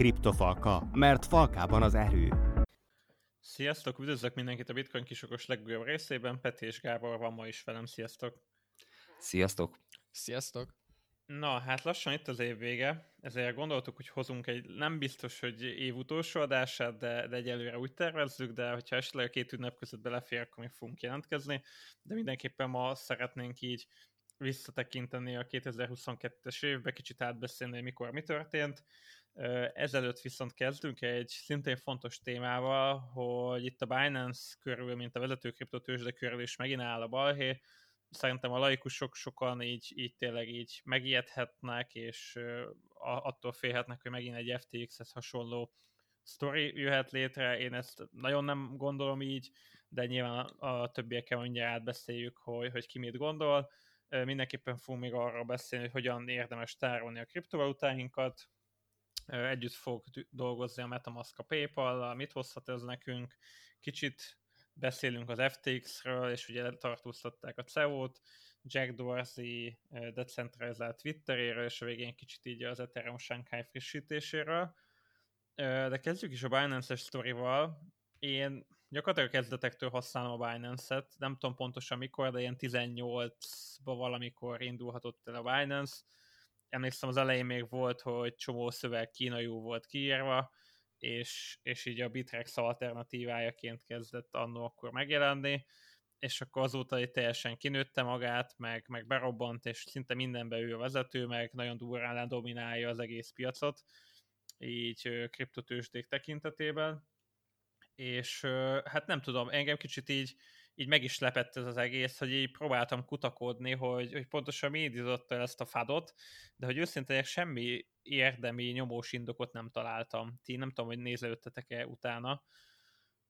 Kriptofalka, mert falkában az erő. Sziasztok, üdvözlök mindenkit a Bitcoin kisokos legújabb részében. Peti és Gábor van ma is velem, sziasztok! Sziasztok! Sziasztok! Na, hát lassan itt az év vége, ezért gondoltuk, hogy hozunk egy, nem biztos, hogy év utolsó adását, de, de egyelőre úgy tervezzük, de hogyha esetleg a két ünnep között belefér, akkor még fogunk jelentkezni, de mindenképpen ma szeretnénk így visszatekinteni a 2022-es évbe, kicsit átbeszélni, mikor mi történt. Ezelőtt viszont kezdünk egy szintén fontos témával, hogy itt a Binance körül, mint a vezető kriptotőzsde körül is megint áll a balhé. Szerintem a laikusok sokan így, így tényleg így megijedhetnek, és attól félhetnek, hogy megint egy FTX-hez hasonló sztori jöhet létre. Én ezt nagyon nem gondolom így, de nyilván a, többiekkel mindjárt átbeszéljük, hogy, hogy ki mit gondol Mindenképpen fogunk még arra beszélni, hogy hogyan érdemes tárolni a kriptovalutáinkat. Együtt fog dolgozni a Metamask a PayPal-lal, mit hozhat ez nekünk. Kicsit beszélünk az FTX-ről, és ugye tartóztatták a CEO-t, Jack Dorsey decentralizált Twitteréről, és a végén kicsit így az Ethereum Shanghai frissítéséről. De kezdjük is a Binance-es sztorival. Én gyakorlatilag kezdetektől használom a Binance-et, nem tudom pontosan mikor, de ilyen 18-ba valamikor indulhatott el a Binance. Emlékszem az elején még volt, hogy csomó szöveg kínaiul volt kiírva, és, és így a Bitrex alternatívájaként kezdett annó akkor megjelenni, és akkor azóta egy teljesen kinőtte magát, meg, meg berobbant, és szinte mindenbe ő a vezető, meg nagyon durrán dominálja az egész piacot, így kriptotősdék tekintetében. És hát nem tudom, engem kicsit így, így meg is lepett ez az egész, hogy így próbáltam kutakodni, hogy, hogy pontosan mi indította ezt a fadot, de hogy őszintén semmi érdemi nyomós indokot nem találtam. Ti nem tudom, hogy nézelődtetek-e utána,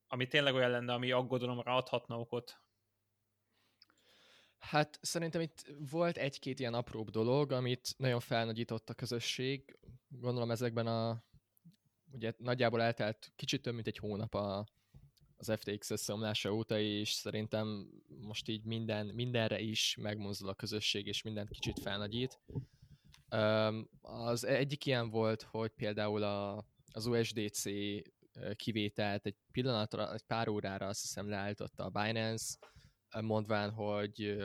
ami tényleg olyan lenne, ami aggodalomra adhatna okot. Hát szerintem itt volt egy-két ilyen apróbb dolog, amit nagyon felnagyított a közösség. Gondolom ezekben a ugye nagyjából eltelt kicsit több mint egy hónap a, az FTX összeomlása óta, és szerintem most így minden, mindenre is megmozdul a közösség, és mindent kicsit felnagyít. Az egyik ilyen volt, hogy például a, az USDC kivételt egy pillanatra, egy pár órára azt hiszem leállította a Binance, mondván, hogy,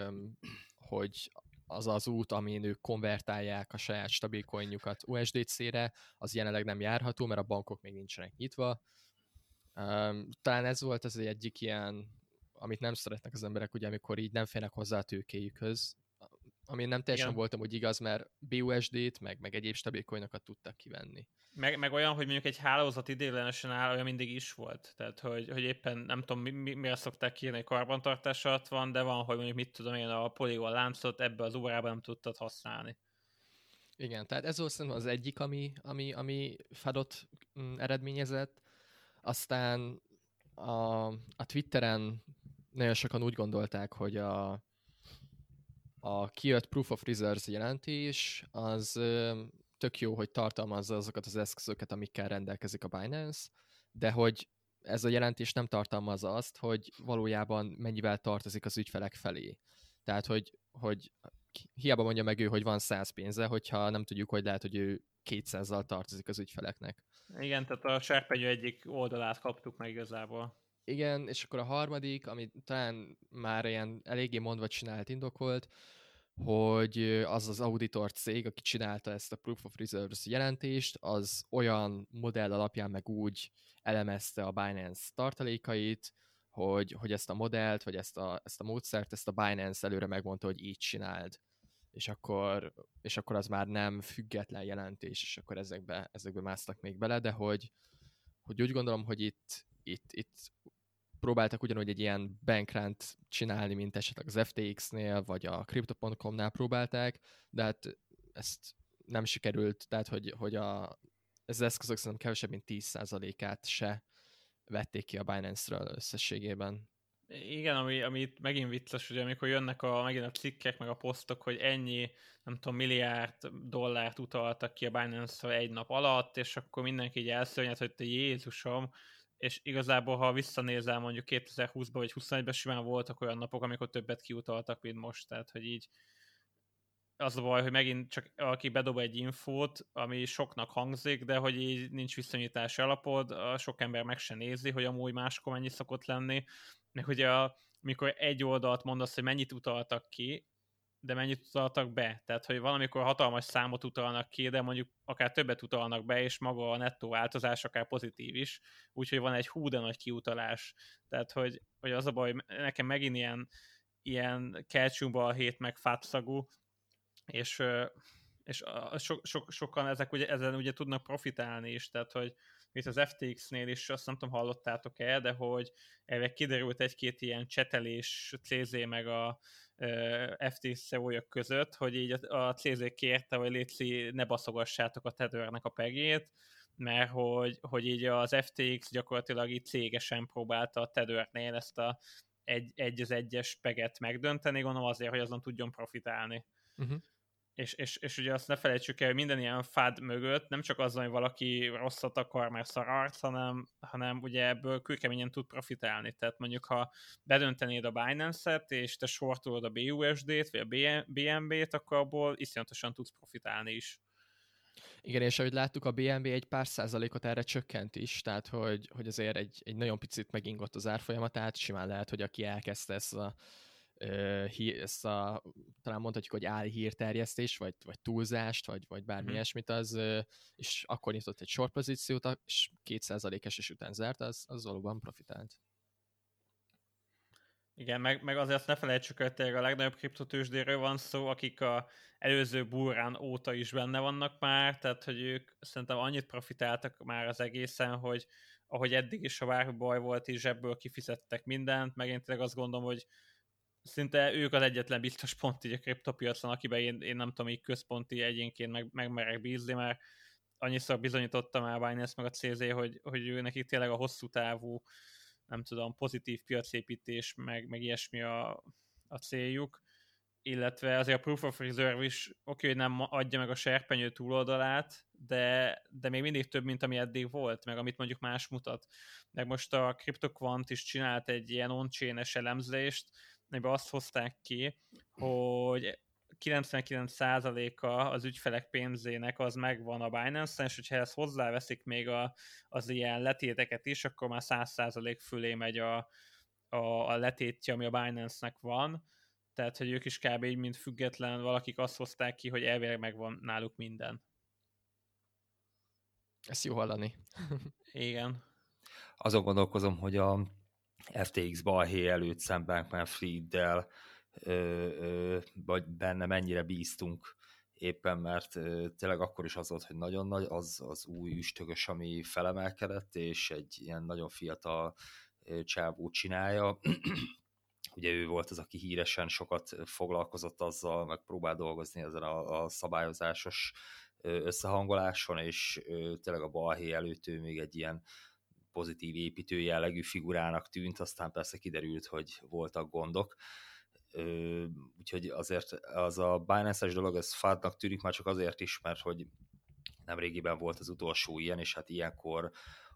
hogy az az út, amin ők konvertálják a saját stabilcoinjukat USDC-re, az jelenleg nem járható, mert a bankok még nincsenek nyitva. Um, talán ez volt az egyik ilyen, amit nem szeretnek az emberek, ugye, amikor így nem férnek hozzá a tőkéjükhöz, ami nem teljesen Igen. voltam úgy igaz, mert BUSD-t, meg, meg egyéb stabilcoinokat tudtak kivenni. Meg, meg olyan, hogy mondjuk egy hálózat idéglenesen áll, olyan mindig is volt. Tehát, hogy, hogy éppen nem tudom, mi, mi, mire szokták írni, hogy karbantartás alatt van, de van, hogy mondjuk mit tudom én, a Polygon láncot ebbe az órában nem tudtad használni. Igen, tehát ez volt az egyik, ami, ami, ami Fadot mm, eredményezett. Aztán a, a Twitteren nagyon sokan úgy gondolták, hogy a, a kijött Proof of Reserves jelentés az tök jó, hogy tartalmazza azokat az eszközöket, amikkel rendelkezik a Binance, de hogy ez a jelentés nem tartalmazza azt, hogy valójában mennyivel tartozik az ügyfelek felé. Tehát, hogy, hogy hiába mondja meg ő, hogy van 100 pénze, hogyha nem tudjuk, hogy lehet, hogy ő 200-zal tartozik az ügyfeleknek. Igen, tehát a serpenyő egyik oldalát kaptuk meg igazából. Igen, és akkor a harmadik, ami talán már ilyen eléggé mondva csinált indok volt, hogy az az auditor cég, aki csinálta ezt a Proof of Reserves jelentést, az olyan modell alapján meg úgy elemezte a Binance tartalékait, hogy, hogy ezt a modellt, vagy ezt a, ezt a módszert, ezt a Binance előre megmondta, hogy így csináld. És akkor, és akkor az már nem független jelentés, és akkor ezekbe, ezekbe másztak még bele, de hogy, hogy úgy gondolom, hogy itt, itt, itt próbáltak ugyanúgy egy ilyen bankrant csinálni, mint esetleg az FTX-nél, vagy a Crypto.com-nál próbálták, de hát ezt nem sikerült, tehát hogy, hogy a, ez az eszközök szerintem kevesebb, mint 10%-át se vették ki a Binance-ről összességében. Igen, ami, ami itt megint vicces, hogy amikor jönnek a, megint a cikkek, meg a posztok, hogy ennyi, nem tudom, milliárd dollárt utaltak ki a binance egy nap alatt, és akkor mindenki így elszörnyed, hogy te Jézusom, és igazából, ha visszanézel mondjuk 2020-ban vagy 2021-ben simán voltak olyan napok, amikor többet kiutaltak, mint most, tehát hogy így az a baj, hogy megint csak aki bedob egy infót, ami soknak hangzik, de hogy így nincs viszonyítási alapod, a sok ember meg se nézi, hogy amúgy máskor mennyi szokott lenni, meg ugye a, mikor egy oldalt mondasz, hogy mennyit utaltak ki, de mennyit utaltak be. Tehát, hogy valamikor hatalmas számot utalnak ki, de mondjuk akár többet utalnak be, és maga a nettó változás akár pozitív is, úgyhogy van egy hú de nagy kiutalás. Tehát, hogy, hogy az a baj, nekem megint ilyen, ilyen kelcsúba a hét meg fátszagú, és, és so, so, sokan ezek ugye, ezen ugye tudnak profitálni is, tehát hogy itt az FTX-nél is, azt nem tudom, hallottátok-e, de hogy elveg kiderült egy-két ilyen csetelés CZ meg a FTX seo között, hogy így a CZ kérte, hogy Léci, ne baszogassátok a tethernek a pegét, mert hogy, hogy így az FTX gyakorlatilag így cégesen próbálta a tethernél ezt a egy, egy az egyes peget megdönteni, gondolom azért, hogy azon tudjon profitálni. Uh-huh és, és, és ugye azt ne felejtsük el, hogy minden ilyen fád mögött nem csak az, hogy valaki rosszat akar, mert szar arc, hanem, hanem ugye ebből kőkeményen tud profitálni. Tehát mondjuk, ha bedöntenéd a Binance-et, és te sortolod a BUSD-t, vagy a BNB-t, akkor abból iszonyatosan tudsz profitálni is. Igen, és ahogy láttuk, a BNB egy pár százalékot erre csökkent is, tehát hogy, hogy azért egy, egy nagyon picit megingott az árfolyama, tehát simán lehet, hogy aki elkezdte ezt a ezt a, talán mondhatjuk, hogy álhírterjesztés, vagy, vagy túlzást, vagy, vagy bármi mm. ilyesmit, az, és akkor nyitott egy short pozíciót, és 2%-es és után zárt, az, az valóban profitált. Igen, meg, meg azért azt ne felejtsük, hogy a legnagyobb kriptotősdéről van szó, akik a előző burrán óta is benne vannak már, tehát hogy ők szerintem annyit profitáltak már az egészen, hogy ahogy eddig is, a baj volt, és ebből kifizettek mindent, meg én tényleg azt gondolom, hogy szinte ők az egyetlen biztos pont így a kriptopiacon, akiben én, én nem tudom, így központi egyénként meg, megmerek bízni, mert annyiszor bizonyította már Binance meg a CZ, hogy, hogy ő neki tényleg a hosszú távú, nem tudom, pozitív piacépítés, meg, meg ilyesmi a, a céljuk, illetve azért a Proof of Reserve is oké, hogy nem adja meg a serpenyő túloldalát, de, de még mindig több, mint ami eddig volt, meg amit mondjuk más mutat. Meg most a CryptoQuant is csinált egy ilyen on elemzést, amiben azt hozták ki, hogy 99%-a az ügyfelek pénzének az megvan a Binance-en, és hogyha ezt hozzáveszik még a, az ilyen letéteket is, akkor már 100% fölé megy a, a, a letétje, ami a Binance-nek van, tehát hogy ők is kb. így, mint független valakik azt hozták ki, hogy elvileg megvan náluk minden. Ezt jó hallani. Igen. Azon gondolkozom, hogy a FTX balhé előtt szemben Fried-del, vagy benne mennyire bíztunk éppen, mert ö, tényleg akkor is az volt, hogy nagyon nagy, az az új üstögös, ami felemelkedett, és egy ilyen nagyon fiatal ö, csávó csinálja. Ugye ő volt az, aki híresen sokat foglalkozott azzal, meg próbál dolgozni ezen a, a szabályozásos összehangoláson, és ö, tényleg a balhé előtt ő még egy ilyen pozitív építő jellegű figurának tűnt, aztán persze kiderült, hogy voltak gondok. Úgyhogy azért az a Binance-es dolog, ez fádnak tűnik már csak azért is, mert hogy nemrégiben volt az utolsó ilyen, és hát ilyenkor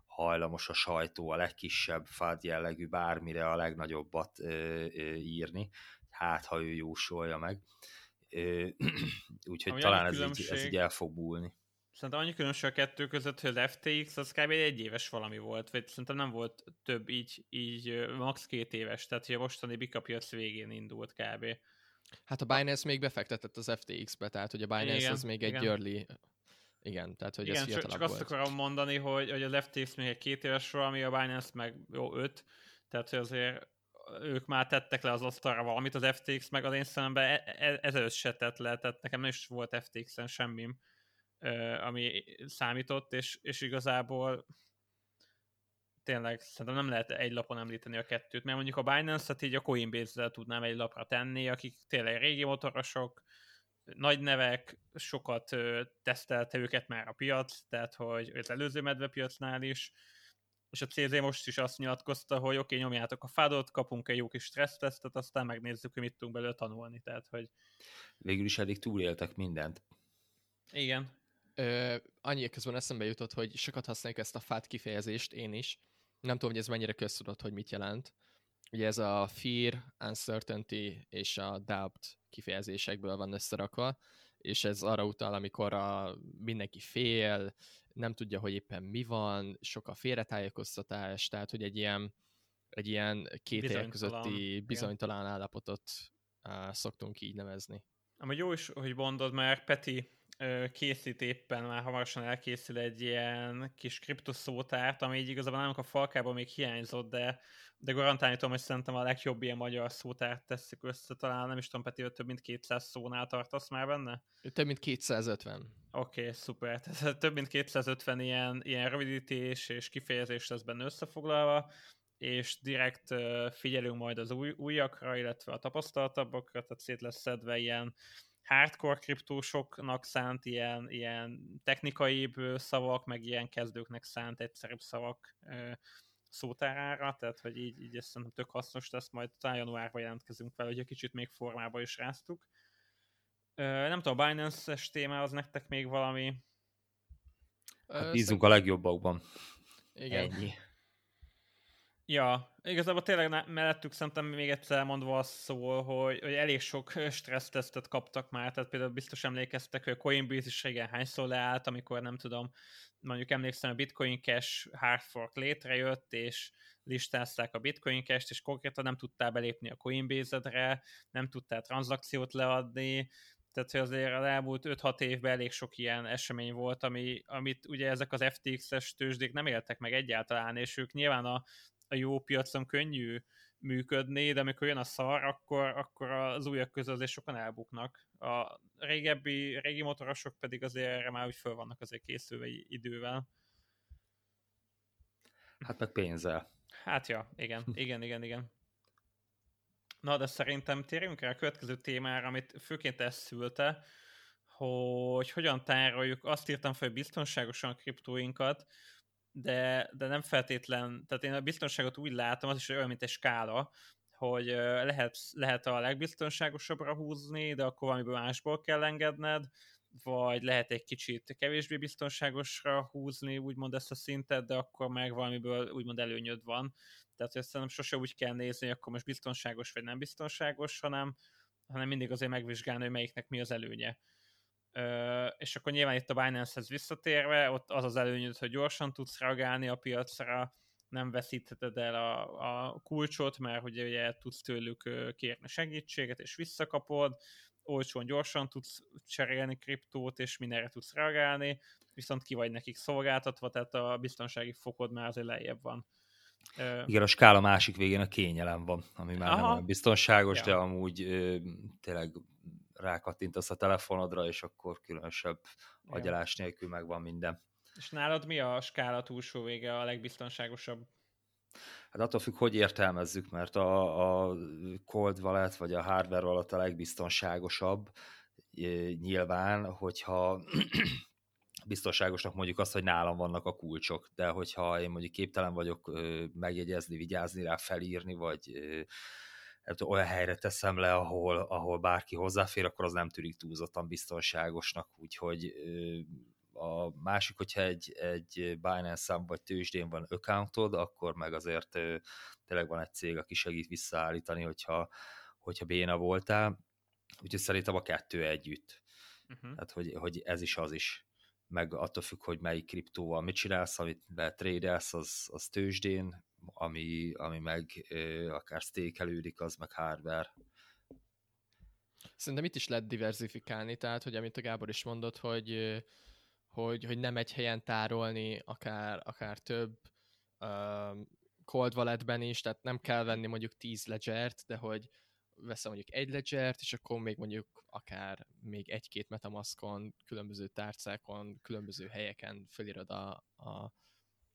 hajlamos a sajtó a legkisebb fád jellegű bármire a legnagyobbat ö, ö, írni, hát ha ő jósolja meg. Úgyhogy talán ez így, ez így el fog búlni. Szerintem annyi különbség a kettő között, hogy az FTX az kb. egy éves valami volt, vagy szerintem nem volt több így, így max. két éves, tehát hogy a mostani Bika piac végén indult kb. Hát a Binance még befektetett az FTX-be, tehát hogy a Binance igen, az még igen. egy early igen, tehát hogy igen, ez csak, csak azt akarom mondani, hogy, hogy az FTX még egy két éves valami, a Binance meg jó öt, tehát hogy azért ők már tettek le az asztalra valamit, az FTX meg az én szememben e- e- ezelőtt se tett le, tehát nekem nem is volt FTX-en semmim ami számított, és, és igazából tényleg szerintem nem lehet egy lapon említeni a kettőt, mert mondjuk a Binance-et így a Coinbase-zel tudnám egy lapra tenni, akik tényleg régi motorosok, nagy nevek, sokat tesztelte őket már a piac, tehát hogy az előző medvepiacnál is, és a CZ most is azt nyilatkozta, hogy oké, okay, nyomjátok a fádot, kapunk egy jó kis stressztesztet, aztán megnézzük, hogy mit tudunk belőle tanulni, tehát hogy... Végül is eddig túléltek mindent. Igen. Ö, annyi közben eszembe jutott, hogy sokat használjuk ezt a fát kifejezést, én is. Nem tudom, hogy ez mennyire köztudott, hogy mit jelent. ugye ez a fear, uncertainty és a doubt kifejezésekből van összerakva, és ez arra utal, amikor a, mindenki fél, nem tudja, hogy éppen mi van, sok a félretájékoztatás, tehát hogy egy ilyen, egy ilyen két ér közötti bizonytalan igen. állapotot uh, szoktunk így nevezni. Ami jó is, hogy mondod, mert Peti készít éppen, már hamarosan elkészül egy ilyen kis kriptoszótárt, ami így igazából nálunk a falkában még hiányzott, de, de garantálni tudom, hogy szerintem a legjobb ilyen magyar szótárt teszik össze, talán nem is tudom, Peti, több mint 200 szónál tartasz már benne? Több mint 250. Oké, okay, szuper. Tehát több mint 250 ilyen, ilyen rövidítés és kifejezés lesz benne összefoglalva, és direkt figyelünk majd az új, újakra, illetve a tapasztaltabbakra, tehát szét lesz szedve ilyen hardcore kriptósoknak szánt ilyen, ilyen technikai szavak, meg ilyen kezdőknek szánt egyszerűbb szavak szótárára, tehát hogy így, így ezt szerintem tök hasznos lesz, majd talán januárban jelentkezünk vele, hogy egy kicsit még formába is ráztuk. Nem tudom, a Binance-es téma az nektek még valami? Hát bízunk a legjobbakban. Igen. Ennyi. Ja, igazából tényleg mellettük szerintem még egyszer mondva az szól, hogy, hogy elég sok stressztesztet kaptak már, tehát például biztos emlékeztek, hogy a Coinbase is régen hányszor leállt, amikor nem tudom, mondjuk emlékszem, a Bitcoin Cash hard fork létrejött, és listázták a Bitcoin Cash-t, és konkrétan nem tudtál belépni a Coinbase-edre, nem tudtál tranzakciót leadni, tehát hogy azért az elmúlt 5-6 évben elég sok ilyen esemény volt, ami, amit ugye ezek az FTX-es tőzsdék nem éltek meg egyáltalán, és ők nyilván a a jó piacon könnyű működni, de amikor jön a szar, akkor, akkor az újak közül azért sokan elbuknak. A régebbi, régi motorosok pedig azért erre már úgy föl vannak azért készülve idővel. Hát meg pénzzel. Hát ja, igen, igen, igen, igen. Na, de szerintem térjünk rá a következő témára, amit főként ezt szülte, hogy hogyan tároljuk, azt írtam fel, hogy biztonságosan a kriptóinkat, de, de nem feltétlen, tehát én a biztonságot úgy látom, az is olyan, mint egy skála, hogy lehet, lehet a legbiztonságosabbra húzni, de akkor valamiből másból kell engedned, vagy lehet egy kicsit kevésbé biztonságosra húzni, úgymond ezt a szintet, de akkor meg valamiből úgymond előnyöd van. Tehát hogy szerintem sose úgy kell nézni, hogy akkor most biztonságos vagy nem biztonságos, hanem, hanem mindig azért megvizsgálni, hogy melyiknek mi az előnye és akkor nyilván itt a Binance-hez visszatérve, ott az az előnyöd, hogy gyorsan tudsz reagálni a piacra, nem veszítheted el a, a kulcsot, mert ugye, ugye tudsz tőlük kérni segítséget, és visszakapod, olcsón, gyorsan tudsz cserélni kriptót, és mindenre tudsz reagálni, viszont ki vagy nekik szolgáltatva, tehát a biztonsági fokod már azért lejjebb van. Igen, a skála másik végén a kényelem van, ami már Aha. nem olyan biztonságos, ja. de amúgy tényleg rákattintasz a telefonodra, és akkor különösebb ja. agyalás nélkül megvan minden. És nálad mi a skála túlsó vége a legbiztonságosabb? Hát attól függ, hogy értelmezzük, mert a, a cold wallet vagy a hardware wallet a legbiztonságosabb nyilván, hogyha biztonságosnak mondjuk azt, hogy nálam vannak a kulcsok, de hogyha én mondjuk képtelen vagyok megjegyezni, vigyázni rá, felírni, vagy olyan helyre teszem le, ahol, ahol bárki hozzáfér, akkor az nem tűnik túlzottan biztonságosnak, úgyhogy a másik, hogyha egy, egy Binance szám vagy tőzsdén van accountod, akkor meg azért tényleg van egy cég, aki segít visszaállítani, hogyha, hogyha béna voltál, úgyhogy szerintem a kettő együtt. Uh-huh. Tehát, hogy, hogy ez is az is meg attól függ, hogy melyik kriptóval mit csinálsz, amit be trédelsz, az, az tőzsdén, ami, ami meg ö, akár stékelődik, az meg hardware. Szerintem itt is lehet diversifikálni, tehát, hogy amit a Gábor is mondott, hogy, hogy, hogy nem egy helyen tárolni, akár, akár több uh, cold walletben is, tehát nem kell venni mondjuk 10 ledgert, de hogy veszem mondjuk egy ledgert, és akkor még mondjuk akár még egy-két metamaskon, különböző tárcákon, különböző helyeken felírod a, a,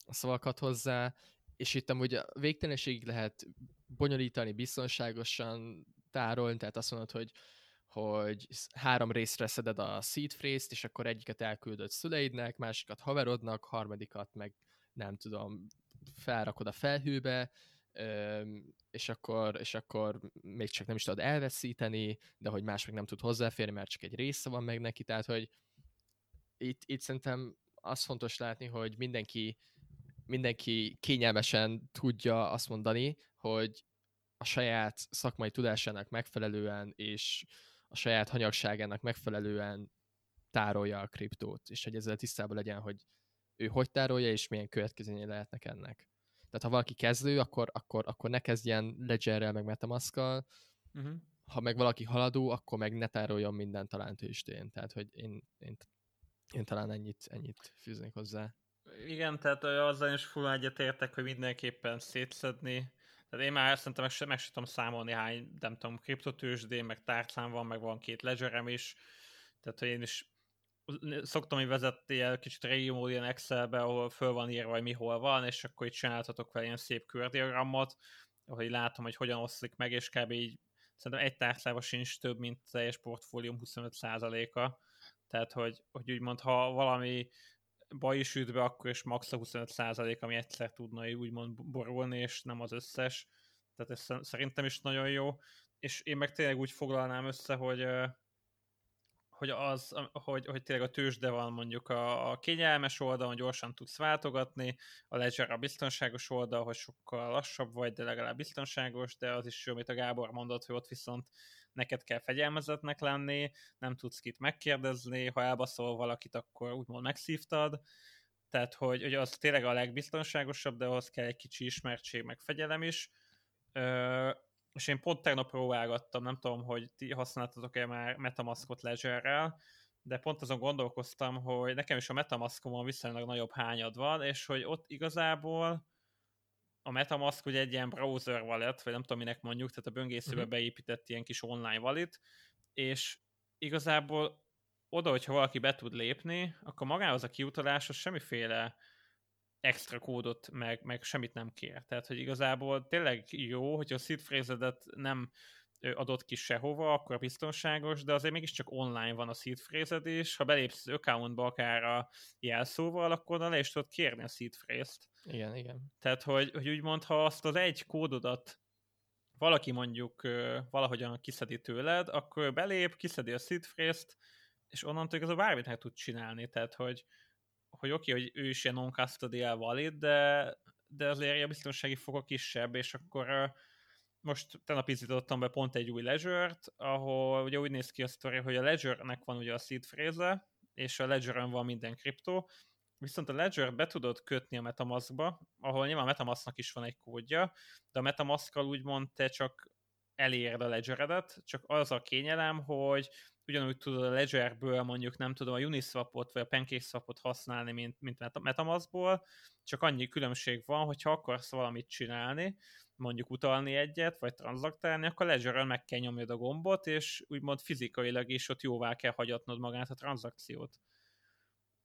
a szavakat hozzá, és itt amúgy a végtelenségig lehet bonyolítani, biztonságosan tárolni, tehát azt mondod, hogy hogy három részre szeded a seed phrase-t, és akkor egyiket elküldöd szüleidnek, másikat haverodnak, harmadikat meg nem tudom, felrakod a felhőbe, és akkor, és akkor még csak nem is tudod elveszíteni, de hogy más meg nem tud hozzáférni, mert csak egy része van meg neki, tehát hogy itt, itt szerintem az fontos látni, hogy mindenki mindenki kényelmesen tudja azt mondani, hogy a saját szakmai tudásának megfelelően és a saját hanyagságának megfelelően tárolja a kriptót, és hogy ezzel tisztában legyen, hogy ő hogy tárolja, és milyen következményei lehetnek ennek. Tehát ha valaki kezdő, akkor, akkor, akkor ne kezdjen Ledgerrel, meg Metamask-kal, uh-huh. ha meg valaki haladó, akkor meg ne tároljon minden talán tőstén. Tehát, hogy én, én, én talán ennyit, ennyit fűznék hozzá. Igen, tehát azzal is full egyetértek, hogy mindenképpen szétszedni. Tehát én már szerintem meg, sem, meg sem tudom számolni hány, nem tudom, kriptotősdén, meg tárcám van, meg van két ledgerem is. Tehát, hogy én is szoktam így vezetni el kicsit régió ilyen Excelbe, ahol föl van írva, hogy mi hol van, és akkor itt csináltatok vele ilyen szép kördiagramot, ahol látom, hogy hogyan oszlik meg, és kb. így szerintem egy tárcában sincs több, mint teljes portfólium 25%-a. Tehát, hogy, hogy úgymond, ha valami baj is üt be, akkor is max a 25% ami egyszer tudna úgymond borulni, és nem az összes. Tehát ez szerintem is nagyon jó. És én meg tényleg úgy foglalnám össze, hogy hogy, az, hogy, hogy tényleg a tőzsde van mondjuk a, a kényelmes oldalon, gyorsan tudsz váltogatni, a Ledger a biztonságos oldal, hogy sokkal lassabb vagy, de legalább biztonságos, de az is jó, amit a Gábor mondott, hogy ott viszont neked kell fegyelmezetnek lenni, nem tudsz kit megkérdezni, ha elbaszol valakit, akkor úgymond megszívtad, tehát hogy, hogy az tényleg a legbiztonságosabb, de ahhoz kell egy kicsi ismertség, meg fegyelem is. Ö, és én pont tegnap próbálgattam, nem tudom, hogy ti használtatok-e már Metamaskot Ledgerrel, de pont azon gondolkoztam, hogy nekem is a Metamaskomon viszonylag nagyobb hányad van, és hogy ott igazából a Metamask ugye egy ilyen browser wallet, vagy nem tudom minek mondjuk, tehát a böngészőbe uh-huh. beépített ilyen kis online wallet, és igazából oda, hogyha valaki be tud lépni, akkor magához a kiutaláshoz semmiféle extra kódot, meg, meg semmit nem kér. Tehát, hogy igazából tényleg jó, hogy a seed nem adott ki sehova, akkor biztonságos, de azért mégiscsak online van a seed phrase és ha belépsz az accountba akár a jelszóval, akkor le is tudod kérni a seed phrase-t. Igen, igen. Tehát, hogy, hogy úgymond, ha azt az egy kódodat valaki mondjuk valahogyan kiszedi tőled, akkor belép, kiszedi a seed phrase-t, és onnantól igazából bármit meg tud csinálni. Tehát, hogy, hogy oké, okay, hogy ő is ilyen non-custodial valid, de, de azért a biztonsági foka kisebb, és akkor uh, most tegnap izítottam be pont egy új ledger ahol ugye úgy néz ki a sztori, hogy a Ledgernek van ugye a seed phrase és a ledger van minden kriptó, viszont a Ledger be tudod kötni a Metamaskba, ahol nyilván a Metamasknak is van egy kódja, de a Metamaskkal úgymond te csak elérd a ledgeredet, csak az a kényelem, hogy ugyanúgy tudod a Ledgerből mondjuk nem tudom a Uniswapot vagy a PancakeSwapot használni, mint, mint Metamaskból, csak annyi különbség van, hogy ha akarsz valamit csinálni, mondjuk utalni egyet, vagy tranzaktálni, akkor ledger meg kell nyomjad a gombot, és úgymond fizikailag is ott jóvá kell hagyatnod magát a tranzakciót.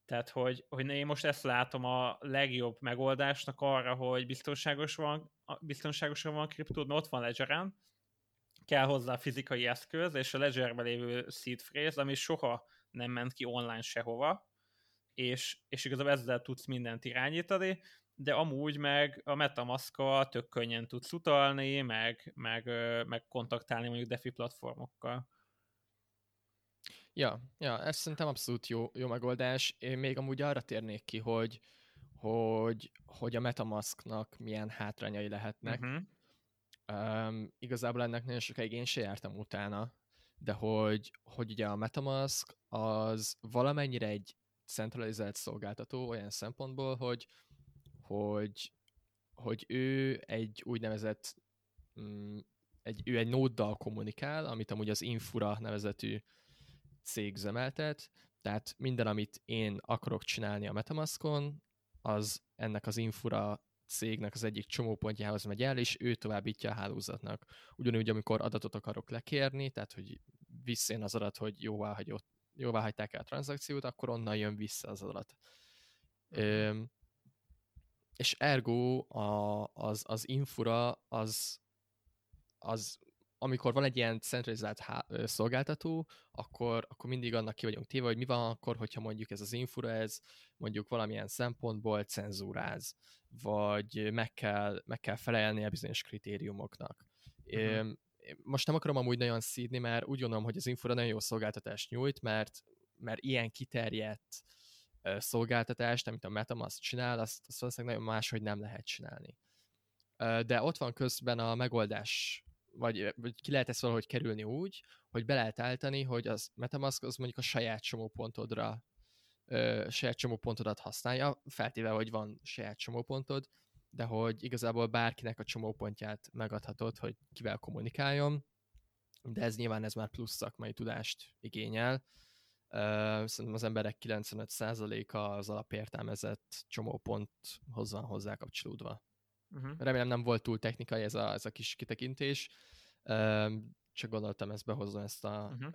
Tehát, hogy, hogy én most ezt látom a legjobb megoldásnak arra, hogy biztonságos van, biztonságosan van kriptód, mert ott van ledger kell hozzá fizikai eszköz, és a ledgerben lévő seed phrase, ami soha nem ment ki online sehova, és, és igazából ezzel tudsz mindent irányítani, de amúgy meg a metamask tök könnyen tudsz utalni, meg, meg, meg kontaktálni mondjuk DeFi platformokkal. Ja, ja, ez szerintem abszolút jó, jó megoldás. Én még amúgy arra térnék ki, hogy, hogy, hogy a Metamasknak milyen hátrányai lehetnek. Uh-huh. Um, igazából ennek nagyon sokáig én se jártam utána, de hogy, hogy ugye a Metamask az valamennyire egy centralizált szolgáltató olyan szempontból, hogy, hogy, hogy ő egy úgynevezett mm, egy, ő egy nóddal kommunikál, amit amúgy az Infura nevezetű cég zemeltet, tehát minden, amit én akarok csinálni a Metamaskon, az ennek az Infura cégnek az egyik csomópontjához megy el, és ő továbbítja a hálózatnak. Ugyanúgy, amikor adatot akarok lekérni, tehát hogy visszajön az adat, hogy jóvá, hagyott, jóvá hagyták el a tranzakciót, akkor onnan jön vissza az adat. Mhm. Ö, és ergo a, az, az infura az, az amikor van egy ilyen centralizált há- szolgáltató, akkor, akkor mindig annak ki vagyunk téve, hogy mi van akkor, hogyha mondjuk ez az infura, ez mondjuk valamilyen szempontból cenzúráz, vagy meg kell, meg kell felelni a bizonyos kritériumoknak. Uh-huh. Most nem akarom amúgy nagyon szídni, mert úgy gondolom, hogy az infura nagyon jó szolgáltatást nyújt, mert, mert ilyen kiterjedt szolgáltatást, amit a Metamask csinál, azt, azt valószínűleg nagyon máshogy nem lehet csinálni. De ott van közben a megoldás vagy, vagy ki lehet ezt valahogy kerülni úgy, hogy be lehet állítani, hogy az Metamask az mondjuk a saját csomópontodra ö, saját csomópontodat használja, feltéve, hogy van saját csomópontod, de hogy igazából bárkinek a csomópontját megadhatod, hogy kivel kommunikáljon, de ez nyilván ez már plusz szakmai tudást igényel. Szerintem az emberek 95%-a az alapértelmezett csomóponthoz van hozzá kapcsolódva. Uh-huh. Remélem nem volt túl technikai ez a, ez a kis kitekintés, csak gondoltam ezt behozni ezt a uh-huh.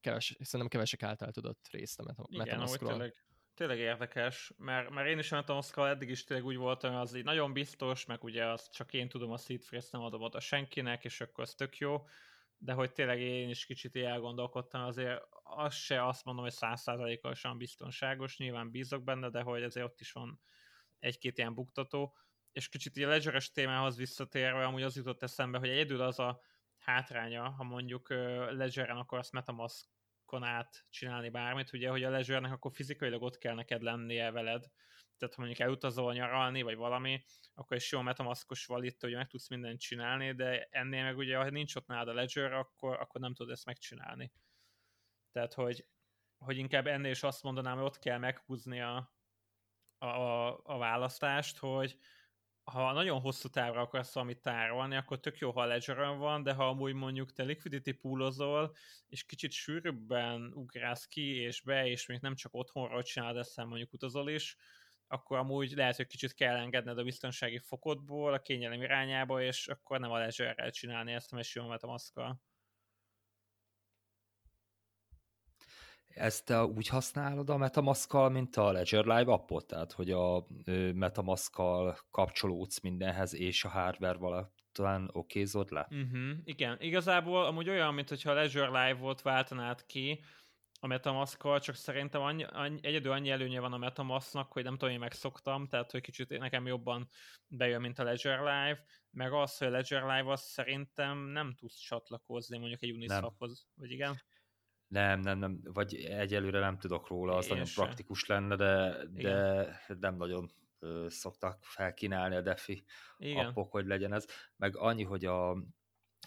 keves, szerintem kevesek által tudott részt a Metamaskról. Tényleg, tényleg érdekes, mert, mert én is a Metamaskról eddig is tényleg úgy voltam, az így nagyon biztos, meg ugye azt csak én tudom a seed phrase nem adom oda senkinek, és akkor az tök jó, de hogy tényleg én is kicsit elgondolkodtam, azért az se azt mondom, hogy százszázalékosan biztonságos, nyilván bízok benne, de hogy azért ott is van egy-két ilyen buktató, és kicsit a ledger témához visszatérve, amúgy az jutott eszembe, hogy egyedül az a hátránya, ha mondjuk Ledgeren akarsz Metamaskon át csinálni bármit, ugye, hogy a Ledgernek akkor fizikailag ott kell neked lennie veled, tehát ha mondjuk elutazol nyaralni, vagy valami, akkor is jó metamaskos valit, hogy meg tudsz mindent csinálni, de ennél meg ugye, ha nincs ott nálad a Ledger, akkor, akkor nem tudod ezt megcsinálni. Tehát, hogy, hogy inkább ennél is azt mondanám, hogy ott kell meghúzni a, a, a választást, hogy, ha nagyon hosszú távra akarsz valamit tárolni, akkor tök jó, ha ledger van, de ha amúgy mondjuk te liquidity poolozol, és kicsit sűrűbben ugrálsz ki és be, és még nem csak otthonról csinálod ezt, mondjuk utazol is, akkor amúgy lehet, hogy kicsit kell engedned a biztonsági fokodból a kényelem irányába, és akkor nem a ledger csinálni ezt, mert simán a maszkkal. Ezt te úgy használod a Metamask-kal, mint a Ledger Live appot? Tehát, hogy a Metamask-kal kapcsolódsz mindenhez, és a hardware talán okézod le? Uh-huh, igen, igazából amúgy olyan, mint hogyha a Ledger Live-ot váltanád ki a metamask csak szerintem annyi, annyi, egyedül annyi előnye van a Metamasknak, hogy nem tudom, én megszoktam, tehát hogy kicsit nekem jobban bejön, mint a Ledger Live, meg az, hogy a Ledger Live-az szerintem nem tudsz csatlakozni mondjuk egy Uniswaphoz, vagy igen? Nem, nem, nem, vagy egyelőre nem tudok róla, az Én nagyon sem. praktikus lenne, de, de nem nagyon szoktak felkínálni a defi Igen. appok, hogy legyen ez. Meg annyi, hogy a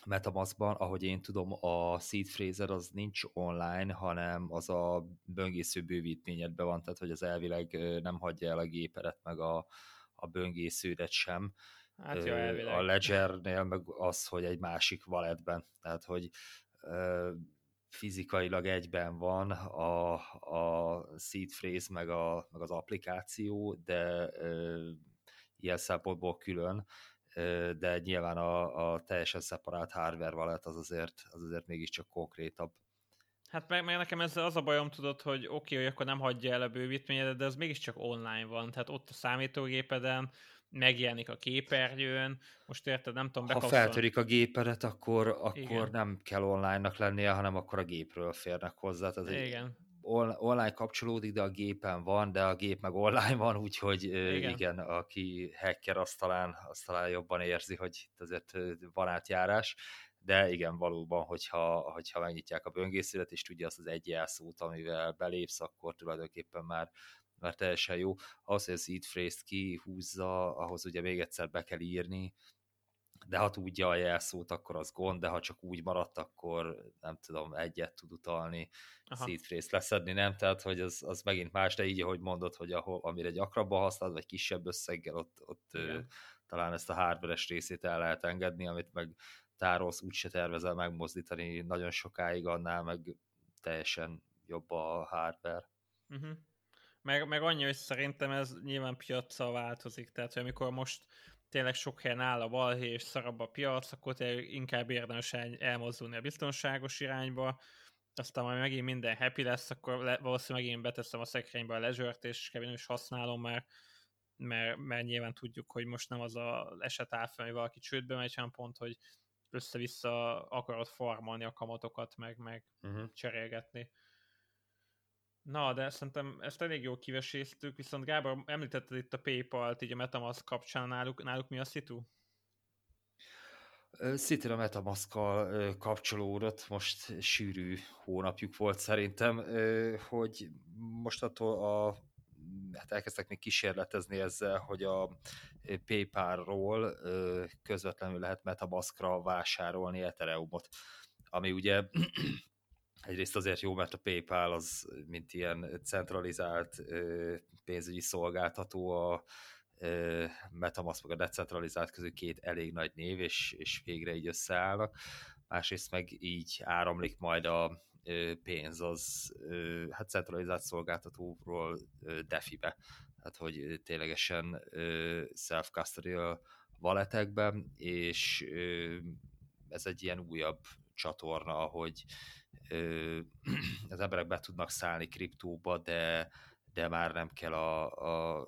Metamaskban, ahogy én tudom, a seed phraser az nincs online, hanem az a böngésző bővítményedben van, tehát hogy az elvileg nem hagyja el a gépedet, meg a, a böngésződet sem. Hát jó, elvileg. A Ledgernél meg az, hogy egy másik walletben, tehát hogy fizikailag egyben van a, a seed phrase meg, a, meg az applikáció, de ö, ilyen szempontból külön, ö, de nyilván a, a teljesen szeparált hardware wallet az azért, az azért mégiscsak konkrétabb. Hát meg, meg nekem ezzel az a bajom tudod, hogy oké, okay, hogy akkor nem hagyja el a bővítményedet, de ez mégiscsak online van, tehát ott a számítógépeden, megjelenik a képernyőn, most érted, nem tudom, Ha feltörik a gépedet, akkor, akkor nem kell online-nak lennie, hanem akkor a gépről férnek hozzá. Tehát igen. online kapcsolódik, de a gépen van, de a gép meg online van, úgyhogy igen, igen aki hacker, azt talán, azt talán jobban érzi, hogy itt azért van átjárás, de igen, valóban, hogyha, hogyha megnyitják a böngésződet, és tudja azt az egy jelszót, amivel belépsz, akkor tulajdonképpen már már teljesen jó. Ahhoz, hogy a seed phrase-t kihúzza, ahhoz ugye még egyszer be kell írni, de ha tudja a jelszót, akkor az gond, de ha csak úgy maradt, akkor nem tudom, egyet tud utalni, phrase leszedni, nem? Tehát, hogy az, az megint más, de így, ahogy mondod, hogy ahol, amire gyakrabban használod, vagy kisebb összeggel, ott, ott ö, talán ezt a hardveres részét el lehet engedni, amit meg tárolsz, úgyse tervezel megmozdítani nagyon sokáig, annál meg teljesen jobb a hardware. Uh-huh. Meg, meg annyi, hogy szerintem ez nyilván piaccal változik, tehát hogy amikor most tényleg sok helyen áll a balhé és szarabb a piac, akkor inkább érdemes elmozdulni a biztonságos irányba, aztán majd megint minden happy lesz, akkor le, valószínűleg megint beteszem a szekrénybe a leisure és kevén is használom, mert, mert, mert nyilván tudjuk, hogy most nem az a eset áll fel, hogy valaki csődbe megy, hanem pont, hogy össze-vissza akarod farmolni a kamatokat, meg, meg uh-huh. cserélgetni. Na, de szerintem ezt elég jól kiveséztük, viszont Gábor, említetted itt a PayPal-t, így a Metamask kapcsán náluk, náluk mi a szitu? Szintén a metamask kapcsolódott, most sűrű hónapjuk volt szerintem, hogy most attól a hát elkezdtek még kísérletezni ezzel, hogy a PayPal-ról közvetlenül lehet Metamaskra vásárolni Ethereumot, ami ugye egyrészt azért jó, mert a PayPal az, mint ilyen centralizált pénzügyi szolgáltató, a Metamask meg a decentralizált közül két elég nagy név, és, és végre így összeállnak. Másrészt meg így áramlik majd a pénz az hát centralizált szolgáltatóról defibe, tehát hogy ténylegesen self-custodial valetekben, és ez egy ilyen újabb csatorna, hogy az emberek be tudnak szállni kriptóba, de, de már nem kell a, a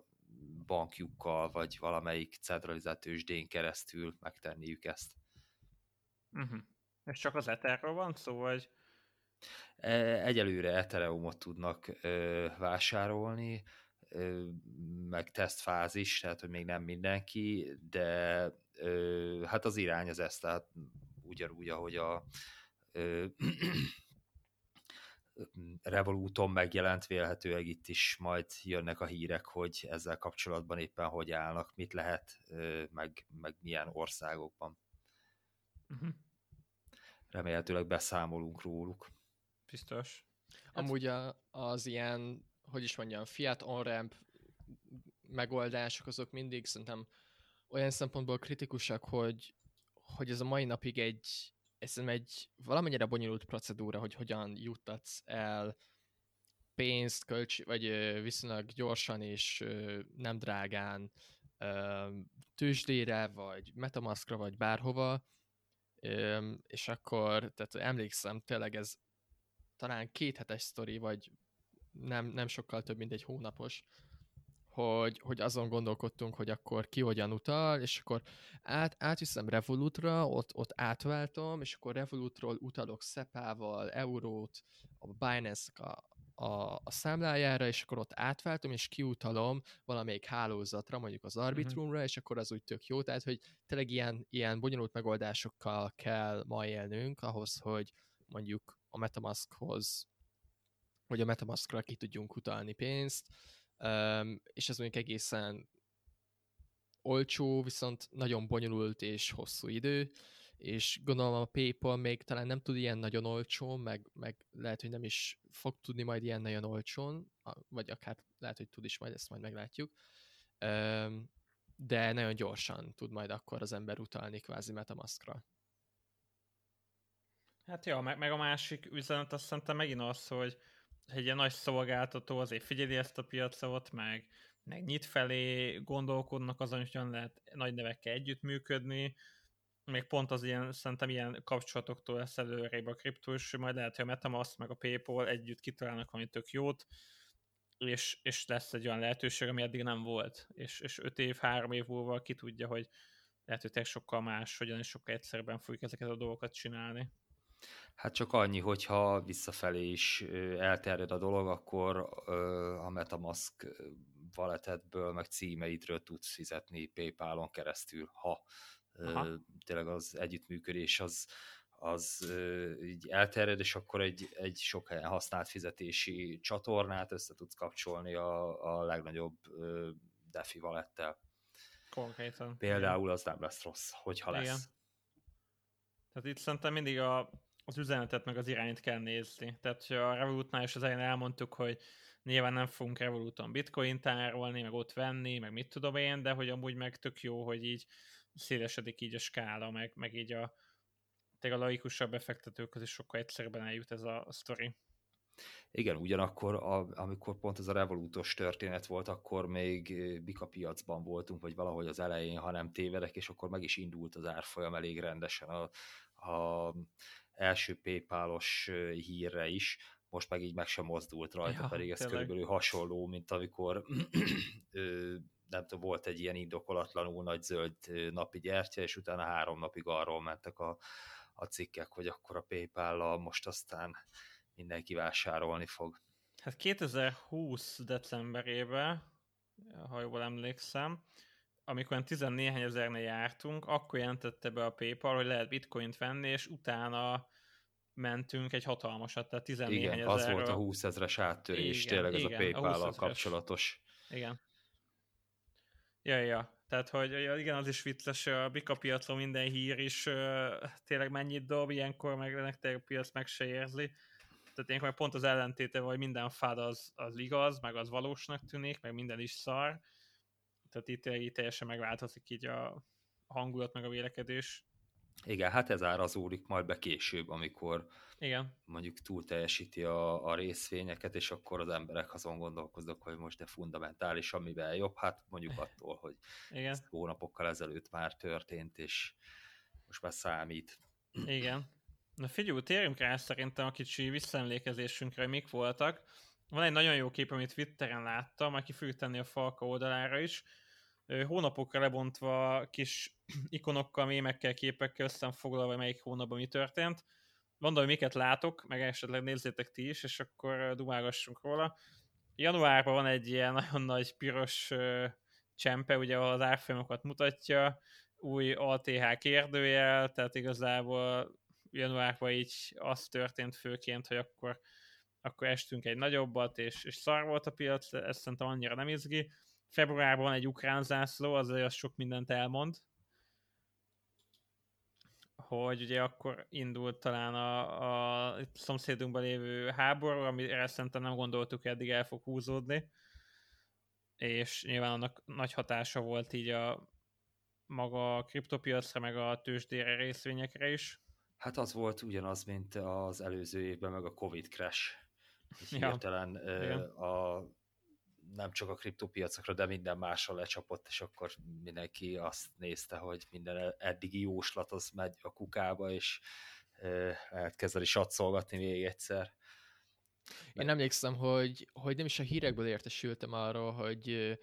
bankjukkal, vagy valamelyik centralizált tőzsdén keresztül megtenniük ezt. Uh-huh. És csak az Etherről van szó, vagy? E, egyelőre Ethereumot tudnak ö, vásárolni, ö, meg tesztfázis, tehát hogy még nem mindenki, de ö, hát az irány az ez, tehát ugyanúgy, ahogy a ö, Revoluton megjelent, vélhetőleg itt is majd jönnek a hírek, hogy ezzel kapcsolatban éppen hogy állnak, mit lehet, meg, meg milyen országokban. Uh-huh. Remélhetőleg beszámolunk róluk. Biztos. Hát... Amúgy a, az ilyen, hogy is mondjam, fiat on-ramp megoldások azok mindig szerintem olyan szempontból kritikusak, hogy, hogy ez a mai napig egy, ez egy valamennyire bonyolult procedúra, hogy hogyan juttatsz el pénzt, kölcs, vagy viszonylag gyorsan és nem drágán tőzsdére, vagy metamaskra, vagy bárhova, és akkor, tehát emlékszem, tényleg ez talán két hetes sztori, vagy nem, nem sokkal több, mint egy hónapos, hogy, hogy azon gondolkodtunk, hogy akkor ki hogyan utal, és akkor át, átviszem Revolutra, ott, ott átváltom, és akkor Revolutról utalok Szepával, eurót, a binance a, a, a számlájára, és akkor ott átváltom, és kiutalom valamelyik hálózatra, mondjuk az Arbitrumra, uh-huh. és akkor az úgy tök jó. Tehát, hogy tényleg ilyen, ilyen bonyolult megoldásokkal kell ma élnünk ahhoz, hogy mondjuk a Metamaskhoz, vagy a Metamaskra ki tudjunk utalni pénzt, um, és ez mondjuk egészen olcsó, viszont nagyon bonyolult és hosszú idő, és gondolom a PayPal még talán nem tud ilyen nagyon olcsón, meg, meg lehet, hogy nem is fog tudni majd ilyen nagyon olcsón, vagy akár lehet, hogy tud is majd, ezt majd meglátjuk, um, de nagyon gyorsan tud majd akkor az ember utalni kvázi Metamaskra. Hát jó, meg, meg a másik üzenet azt szerintem megint az, hogy egy nagy szolgáltató azért figyeli ezt a piacot, meg, meg nyit felé, gondolkodnak azon, hogy lehet nagy nevekkel együttműködni, még pont az ilyen, szerintem ilyen kapcsolatoktól lesz előrébb a kriptós, majd lehet, hogy a Metamask meg a Paypal együtt kitalálnak valami tök jót, és, és lesz egy olyan lehetőség, ami eddig nem volt. És, és öt év, három év múlva ki tudja, hogy lehet, hogy sokkal más, hogyan és sokkal egyszerűbben fogjuk ezeket a dolgokat csinálni. Hát csak annyi, hogyha visszafelé is elterjed a dolog, akkor a Metamask valetedből, meg címeidről tudsz fizetni PayPal-on keresztül, ha Aha. tényleg az együttműködés az, az így elterjed, és akkor egy, egy sok helyen használt fizetési csatornát össze tudsz kapcsolni a, a legnagyobb DeFi valettel. Konkrétan. Például az nem lesz rossz, hogyha lesz. Igen. Tehát itt szerintem mindig a, az üzenetet meg az irányt kell nézni. Tehát, hogy a Revolutnál is az elején elmondtuk, hogy nyilván nem fogunk Revoluton bitcoin tárolni, meg ott venni, meg mit tudom én, de hogy amúgy meg tök jó, hogy így szélesedik így a skála, meg, meg így a, a laikusabb befektetők is sokkal egyszerűbben eljut ez a, a sztori. Igen, ugyanakkor, a, amikor pont ez a revolútos történet volt, akkor még Bika piacban voltunk, vagy valahogy az elején, ha nem tévedek, és akkor meg is indult az árfolyam elég rendesen a, a első PayPal-os hírre is, most meg így meg sem mozdult rajta, ja, pedig ez tényleg. körülbelül hasonló, mint amikor nem tudom, volt egy ilyen indokolatlanul nagy zöld napi gyertya, és utána három napig arról mentek a, a cikkek, hogy akkor a paypal most aztán mindenki vásárolni fog. Hát 2020 decemberében, ha jól emlékszem, amikor 14 ezernél jártunk, akkor jelentette be a PayPal, hogy lehet bitcoint venni, és utána mentünk egy hatalmasat, tehát 14 Igen, ezerről. az volt a 20 ezres áttörés, igen, tényleg ez igen, a PayPal-al kapcsolatos. Igen. Ja, ja. Tehát, hogy ja, igen, az is vicces, a Bika piacon minden hír is uh, tényleg mennyit dob, ilyenkor meg nektek a piac meg se érzi. Tehát ilyenkor pont az ellentéte, hogy minden fád az, az igaz, meg az valósnak tűnik, meg minden is szar. Tehát itt, itt teljesen megváltozik így a hangulat, meg a vélekedés. Igen, hát ez árazódik majd be később, amikor Igen. mondjuk túl teljesíti a, a részvényeket, és akkor az emberek azon gondolkoznak, hogy most de fundamentális, amivel jobb, hát mondjuk attól, hogy Igen. ez hónapokkal ezelőtt már történt, és most már számít. Igen. Na figyelj, térjünk rá szerintem a kicsi visszaemlékezésünkre, mik voltak. Van egy nagyon jó kép, amit Twitteren láttam, aki fogjuk tenni a Falka oldalára is. Hónapokra lebontva kis ikonokkal, mémekkel, képekkel összefoglalva, melyik hónapban mi történt. Mondom, hogy miket látok, meg esetleg nézzétek ti is, és akkor dumálgassunk róla. Januárban van egy ilyen nagyon nagy piros csempe, ugye az árfolyamokat mutatja, új ATH kérdőjel, tehát igazából januárban így az történt főként, hogy akkor, akkor estünk egy nagyobbat, és, és szar volt a piac, ez szerintem annyira nem izgi. Februárban egy ukrán zászló, azért az sok mindent elmond, hogy ugye akkor indult talán a, a szomszédunkban lévő háború, amire szerintem nem gondoltuk, eddig el fog húzódni, és nyilván annak nagy hatása volt így a maga a kriptopiacra, meg a tőzsdére részvényekre is. Hát az volt ugyanaz, mint az előző évben, meg a Covid crash. Ja. Hirtelen a, nem csak a kriptopiacokra, de minden másra lecsapott, és akkor mindenki azt nézte, hogy minden eddigi jóslat az megy a kukába, és lehet kezdeni satszolgatni még egyszer. Én emlékszem, hogy, hogy nem is a hírekből értesültem arról, hogy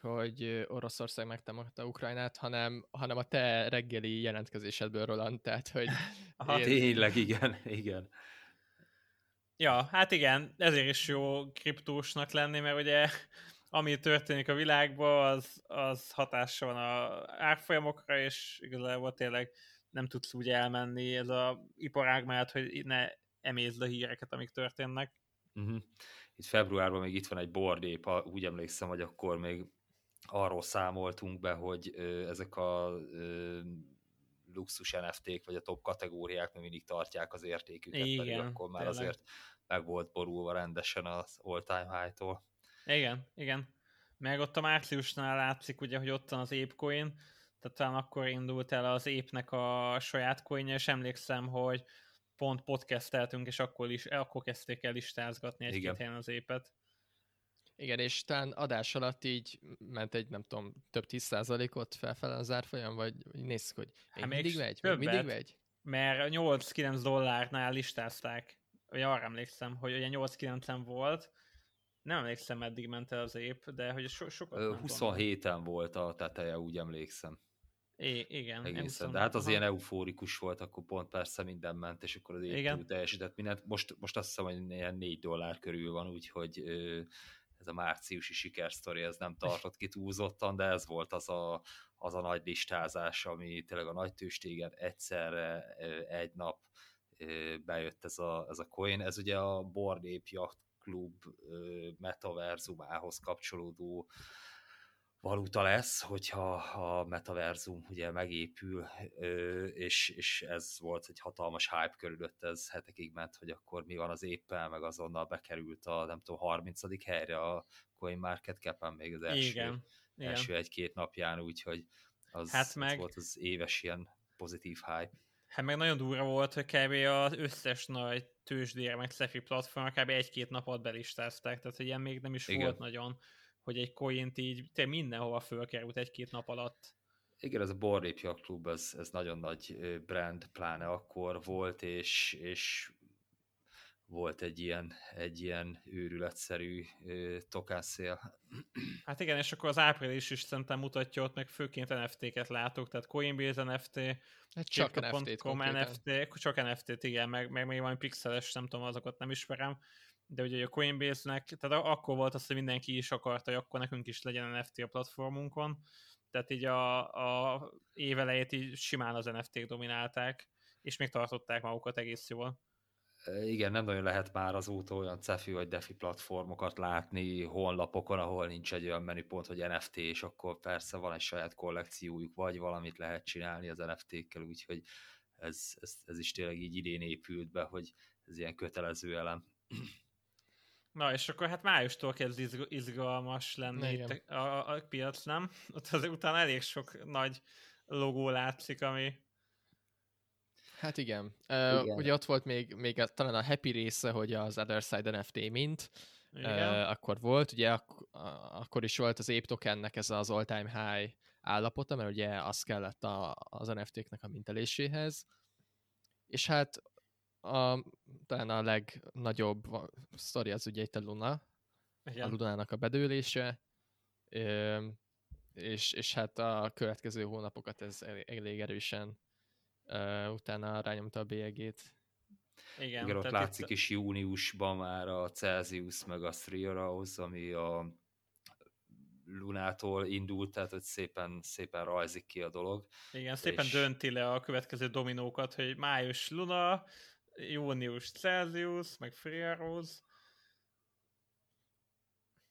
hogy Oroszország megtámadta Ukrajnát, hanem, hanem a te reggeli jelentkezésedből, Roland, tehát, hogy... Aha, én... tényleg, igen, igen. Ja, hát igen, ezért is jó kriptósnak lenni, mert ugye ami történik a világban, az, az hatása van a árfolyamokra, és igazából tényleg nem tudsz úgy elmenni ez a iparág mellett, hogy ne emézd a híreket, amik történnek. Uh-huh. Itt februárban még itt van egy bordép, úgy emlékszem, hogy akkor még arról számoltunk be, hogy ö, ezek a ö, luxus NFT-k, vagy a top kategóriák még mindig tartják az értéküket, Igen, pedig akkor már tényleg. azért meg volt borulva rendesen az all-time high-tól. Igen, igen. Meg ott a márciusnál látszik ugye, hogy ott van az ApeCoin, tehát talán akkor indult el az épnek a saját coinja, és emlékszem, hogy pont podcasteltünk, és akkor, is, akkor kezdték el listázgatni egy-két helyen az épet. Igen, és talán adás alatt így ment egy, nem tudom, több tíz százalékot felfele az árfolyam, vagy nézzük, hogy még hát mindig megy? Még mindig megy? Mert 8-9 dollárnál listázták. Ugye arra emlékszem, hogy ugye 8-9-en volt, nem emlékszem, meddig ment el az ép, de hogy so, sokat 27-en volt a teteje, úgy emlékszem. É, igen. Egészen. De hát az ilyen eufórikus volt, akkor pont persze minden ment, és akkor az ép teljesített mindent. Most, most azt hiszem, hogy ilyen 4 dollár körül van, úgyhogy ez a márciusi sikersztori, ez nem tartott ki túlzottan, de ez volt az a, az a nagy listázás, ami tényleg a nagy tőstégen egyszerre egy nap bejött ez a, ez a coin. Ez ugye a Board Ape Yacht Club metaverzumához kapcsolódó valuta lesz, hogyha a metaverzum ugye megépül, és, és ez volt egy hatalmas hype körülött, ez hetekig ment, hogy akkor mi van az éppen, meg azonnal bekerült a nem tudom, 30. helyre a Coin Market Cap-en még az első, igen, első egy-két napján, úgyhogy az, hát meg... az volt az éves ilyen pozitív hype. Hát meg nagyon durva volt, hogy kb. az összes nagy tőzsdére, meg szefi platform kb. egy-két napot belistázták, tehát hogy ilyen még nem is Igen. volt nagyon hogy egy coint így te mindenhova fölkerült egy-két nap alatt. Igen, ez a Borrépja klub, ez, ez nagyon nagy brand, pláne akkor volt, és, és volt egy ilyen, egy ilyen őrületszerű tokászél. Hát igen, és akkor az április is szerintem mutatja ott, meg főként NFT-ket látok, tehát Coinbase NFT, hát csak NFT-t, NFT, csak NFT-t, igen, meg, meg még valami pixeles, nem tudom, azokat nem ismerem, de ugye a Coinbase-nek, tehát akkor volt az, hogy mindenki is akarta, hogy akkor nekünk is legyen NFT a platformunkon, tehát így a, a évelejét így simán az NFT-k dominálták, és még tartották magukat egész jól. igen, nem nagyon lehet már azóta olyan cefi vagy defi platformokat látni honlapokon, ahol nincs egy olyan menüpont, hogy NFT, és akkor persze van egy saját kollekciójuk, vagy valamit lehet csinálni az NFT-kkel, úgyhogy ez, ez, ez is tényleg így idén épült be, hogy ez ilyen kötelező elem. Na, és akkor hát májustól kezd izgalmas lenni itt a, a, piac, nem? Ott azért utána elég sok nagy logó látszik, ami Hát igen. igen. Uh, ugye ott volt még, még a, talán a happy része, hogy az Other Side NFT mint, uh, akkor volt, ugye ak- akkor is volt az Ape tokennek ez az all-time high állapota, mert ugye az kellett a, az NFT-knek a minteléséhez. És hát a, talán a legnagyobb sztori az ugye itt a Luna, Igen. a Lunának a bedőlése, és, és hát a következő hónapokat ez elég erősen utána rányomta a bélyegét. Igen, Igen ott látszik itt... is júniusban már a Celsius meg a Three ami a Lunától indult, tehát hogy szépen, szépen rajzik ki a dolog. Igen, szépen és... dönti le a következő dominókat, hogy május Luna, június Celsius, meg Free Rose.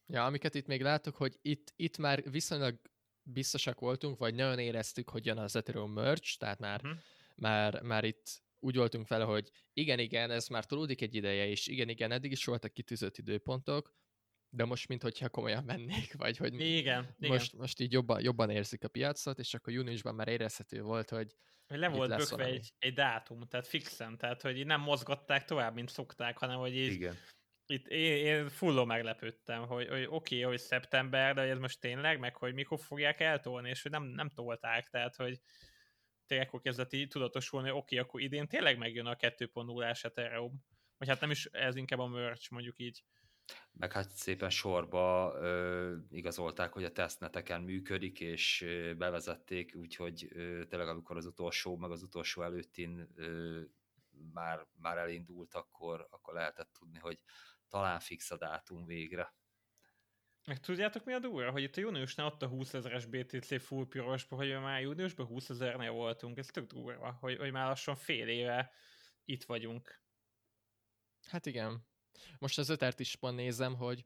Ja, amiket itt még látok, hogy itt, itt már viszonylag biztosak voltunk, vagy nagyon éreztük, hogy jön az Ethereum merch, tehát már uh-huh már, már itt úgy voltunk vele, hogy igen, igen, ez már tolódik egy ideje, és igen, igen, eddig is voltak kitűzött időpontok, de most, mintha komolyan mennék, vagy hogy igen, most, igen. most így jobban, jobban érzik a piacot, és akkor júniusban már érezhető volt, hogy le volt bökve egy, egy dátum, tehát fixen, tehát hogy nem mozgatták tovább, mint szokták, hanem hogy így, Igen. itt én, én fulló meglepődtem, hogy, hogy oké, okay, hogy szeptember, de hogy ez most tényleg, meg hogy mikor fogják eltolni, és hogy nem, nem tolták, tehát hogy tényleg akkor kezdett így tudatosulni, hogy oké, okay, akkor idén tényleg megjön a 2.0-ás Ethereum. Vagy hát nem is, ez inkább a merch, mondjuk így. Meg hát szépen sorba ö, igazolták, hogy a tesztneteken működik, és ö, bevezették, úgyhogy ö, tényleg amikor az utolsó, meg az utolsó előttin ö, már, már elindult, akkor, akkor lehetett tudni, hogy talán fix a dátum végre. Meg tudjátok mi a durva? Hogy itt a júniusnál ott a 20 ezeres BTC full pirosba, hogy már júniusban 20 ezernél voltunk. Ez tök durva, hogy, hogy már lassan fél éve itt vagyunk. Hát igen. Most az ötert is pont nézem, hogy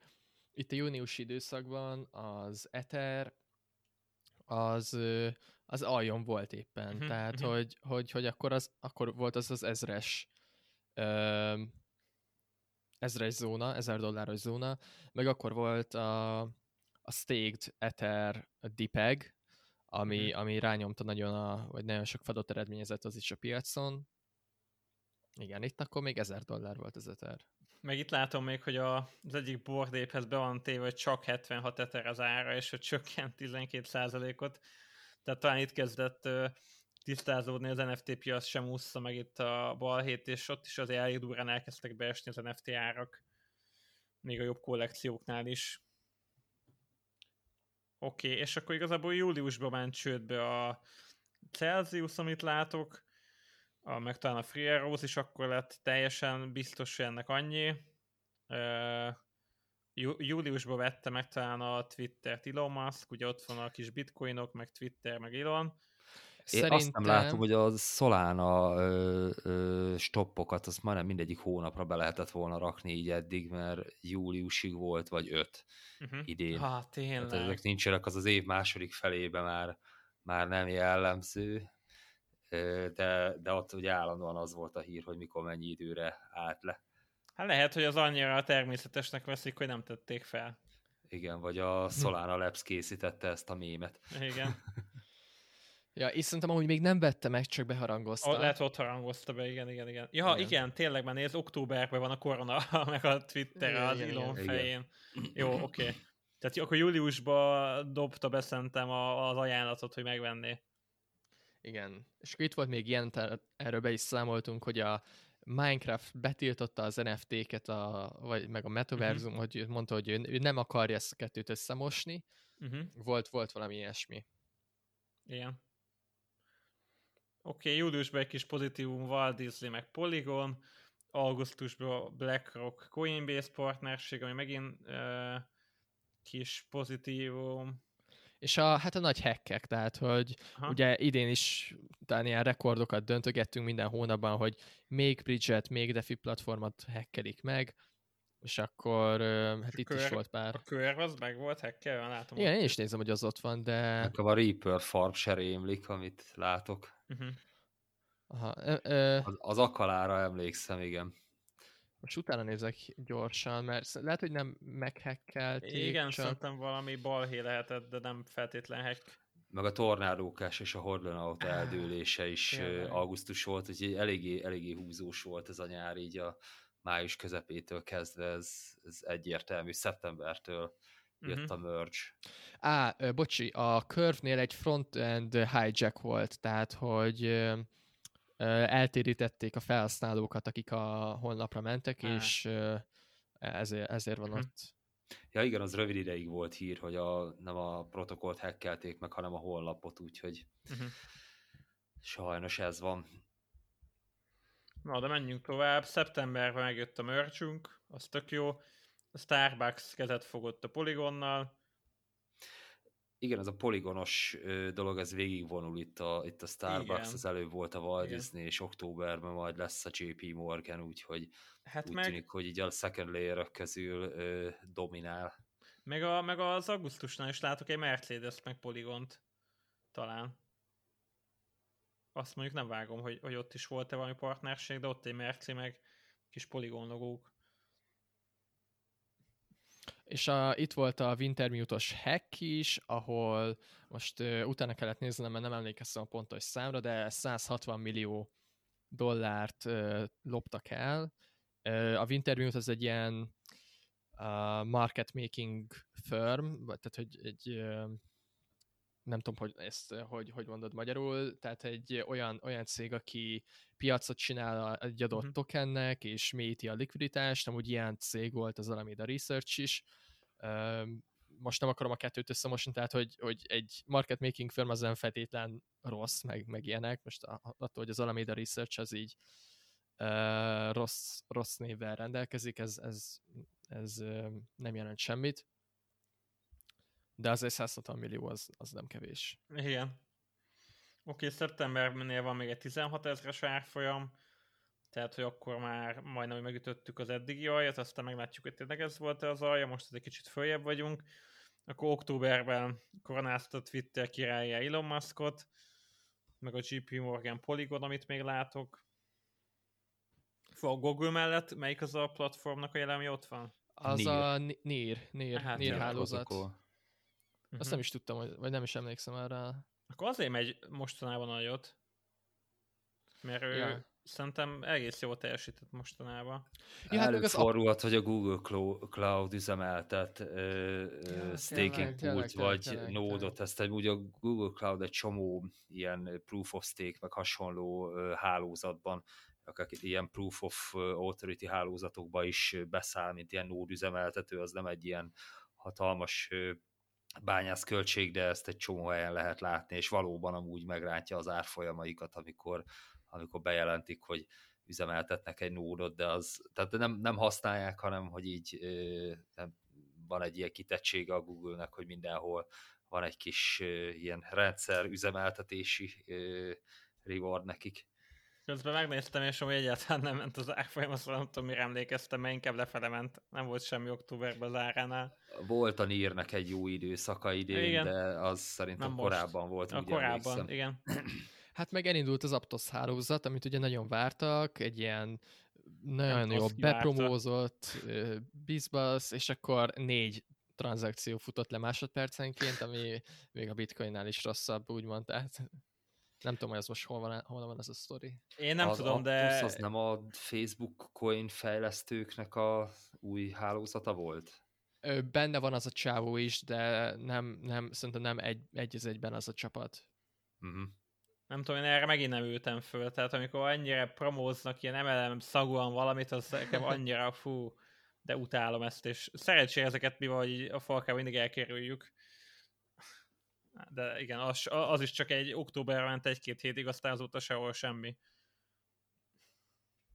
itt a júniusi időszakban az Ether az, az aljon volt éppen. Uh-huh, Tehát, uh-huh. Hogy, hogy, hogy akkor, az, akkor volt az az ezres ezres zóna, ezer dolláros zóna, meg akkor volt a, a staked Ether DPEG, ami, mm. ami rányomta nagyon a, vagy nagyon sok fedott eredményezett az is a piacon. Igen, itt akkor még ezer dollár volt az Ether. Meg itt látom még, hogy a, az egyik bordéphez be van téve, hogy csak 76 Ether az ára, és hogy csökkent 12%-ot. Tehát talán itt kezdett tisztázódni, az NFT piac sem úszta meg itt a balhét, és ott is azért elég durán elkezdtek beesni az NFT árak, még a jobb kollekcióknál is. Oké, okay, és akkor igazából júliusban ment csődbe a Celsius, amit látok, a, meg talán a Free Arrows is akkor lett teljesen biztos, hogy ennek annyi. Uh, júliusban vette meg talán a Twitter-t Elon Musk, ugye ott van a kis bitcoinok, meg Twitter, meg Elon, én Szerintem... azt nem látom, hogy a Solana ö, ö, stoppokat, azt majdnem mindegyik hónapra be lehetett volna rakni így eddig, mert júliusig volt, vagy öt uh-huh. idén. Ha, tényleg. Tehát ezek nincsenek, az az év második felébe már, már nem jellemző, de, de ott ugye állandóan az volt a hír, hogy mikor mennyi időre állt le. Hát lehet, hogy az annyira természetesnek veszik, hogy nem tették fel. Igen, vagy a Solana Labs készítette ezt a mémet. Igen. Ja, és szerintem amúgy még nem vette meg, csak beharangozta. Lehet, ott harangozta be, igen, igen, igen. Ja, igen, igen tényleg, mert nézd, októberben van a korona, meg a Twitter igen, az Elon fején. Igen. Jó, oké. Okay. Tehát akkor júliusban dobta be szerintem az ajánlatot, hogy megvenné. Igen. És itt volt még ilyen, erről be is számoltunk, hogy a Minecraft betiltotta az NFT-ket, a, vagy meg a Metaversum, uh-huh. hogy mondta, hogy ő, ő nem akarja ezt a kettőt összemosni. Uh-huh. Volt, volt valami ilyesmi. Igen. Oké, okay, júliusban egy kis pozitívum Walt Disney meg Polygon, augusztusban BlackRock Coinbase partnerség, ami megint uh, kis pozitívum. És a, hát a nagy hackek, tehát hogy Aha. ugye idén is talán ilyen rekordokat döntögettünk minden hónapban, hogy még Bridget, még DeFi platformot hackelik meg, és akkor hát és itt kör, is volt pár. A kör az meg volt hackelve, látom. Igen, én is nézem, hogy az ott van, de... Nekem a Reaper farm se rémlik, amit látok. Uh-huh. Aha, ö, ö... Az, az akalára emlékszem, igen. Most utána nézek gyorsan, mert lehet, hogy nem meghekkelték. Igen, csak... szerintem valami balhé lehetett, de nem feltétlen hack. Meg a tornádókás és a Hordlenaut ah, eldőlése is augusztus volt, úgyhogy eléggé, eléggé húzós volt ez a nyár, így a május közepétől kezdve ez, ez egyértelmű, szeptembertől jött uh-huh. a merge. Á, bocsi, a Curve-nél egy front-end hijack volt, tehát hogy eltérítették a felhasználókat, akik a honlapra mentek, Á. és ezért, ezért van uh-huh. ott. Ja igen, az rövid ideig volt hír, hogy a, nem a protokollt hackelték meg, hanem a honlapot, úgyhogy uh-huh. sajnos ez van. Na, de menjünk tovább. Szeptemberben megjött a merchünk, az tök jó. A Starbucks kezet fogott a Polygonnal. Igen, ez a poligonos dolog, ez végigvonul itt a, itt a Starbucks, Igen. az előbb volt a Walt Igen. Disney, és októberben majd lesz a JP Morgan, úgyhogy hát úgy meg... tűnik, hogy így a second layer közül ö, dominál. Meg, a, meg az augusztusnál is látok egy Mercedes meg poligont, talán. Azt mondjuk nem vágom, hogy, hogy ott is volt-e valami partnerség, de ott egy Merci meg kis poligon logók. És a, itt volt a Wintermute-os hack is, ahol most uh, utána kellett néznem, mert nem emlékeztem a pontos számra, de 160 millió dollárt uh, loptak el. Uh, a Wintermute az egy ilyen uh, market making firm, tehát hogy egy uh, nem tudom, hogy ezt hogy, hogy mondod magyarul, tehát egy olyan, olyan cég, aki piacot csinál egy adott uh-huh. tokennek, és mélyíti a likviditást, amúgy ilyen cég volt az Alameda Research is. Most nem akarom a kettőt összemosni, tehát hogy, hogy egy market making firm az nem feltétlen rossz, meg, meg ilyenek, most attól, hogy az Alameda Research az így rossz, rossz névvel rendelkezik, ez, ez, ez nem jelent semmit de azért 160 millió az, az nem kevés. Igen. Oké, okay, szeptembernél van még egy 16 ezres árfolyam, tehát, hogy akkor már majdnem megütöttük az eddigi aljat, aztán meglátjuk, hogy tényleg ez volt az alja, most egy kicsit följebb vagyunk. Akkor októberben koronázta Twitter királya Elon Muskot, meg a GP Morgan Polygon, amit még látok. A Google mellett melyik az a platformnak a jelen, ami ott van? Az Near. a NIR, NIR, hát, NIR hálózat. Protocol. Uh-huh. Azt nem is tudtam, hogy, vagy nem is emlékszem erre. Akkor azért megy mostanában nagyot, mert ő ja. szerintem egész jól teljesített mostanában. Ja, hát Előfordulhat, hogy a Google Cloud üzemeltet ja, staking pult, vagy tényleg, nódot, ezt egy, ugye a Google Cloud egy csomó ilyen proof of stake, meg hasonló hálózatban, akik ilyen proof of authority hálózatokba is beszáll, mint ilyen nód üzemeltető, az nem egy ilyen hatalmas bányász költség, de ezt egy csomó helyen lehet látni, és valóban amúgy megrántja az árfolyamaikat, amikor, amikor bejelentik, hogy üzemeltetnek egy nódot, de az, tehát nem, nem használják, hanem hogy így nem, van egy ilyen kitettsége a Google-nek, hogy mindenhol van egy kis ilyen rendszer üzemeltetési reward nekik. Közben megnéztem, és amúgy egyáltalán nem ment az árfolyam, azt nem tudom, mire emlékeztem, mert inkább lefele ment. Nem volt semmi októberben az áránál. Volt a nírnek egy jó időszaka idén, igen. de az szerintem nem korábban most. volt. A korábban, emlékszem. igen. Hát meg elindult az Aptos hálózat, amit ugye nagyon vártak, egy ilyen nagyon jó bepromózott bizbasz, és akkor négy tranzakció futott le másodpercenként, ami még a bitcoinnál is rosszabb, úgymond, tehát nem tudom, hogy ez most hol van, hol van ez a sztori. Én nem az tudom, de... az nem a Facebook coin fejlesztőknek a új hálózata volt? Benne van az a csávó is, de nem, nem, szerintem nem egy, egy az egyben az a csapat. Uh-huh. Nem tudom, én erre megint nem ültem föl, tehát amikor annyira promóznak ilyen MLM szagúan valamit, az nekem annyira fú, de utálom ezt, és szerencsére ezeket mi vagy a falkával mindig elkerüljük de igen, az, az is csak egy október ment egy-két hétig, aztán azóta sehol semmi.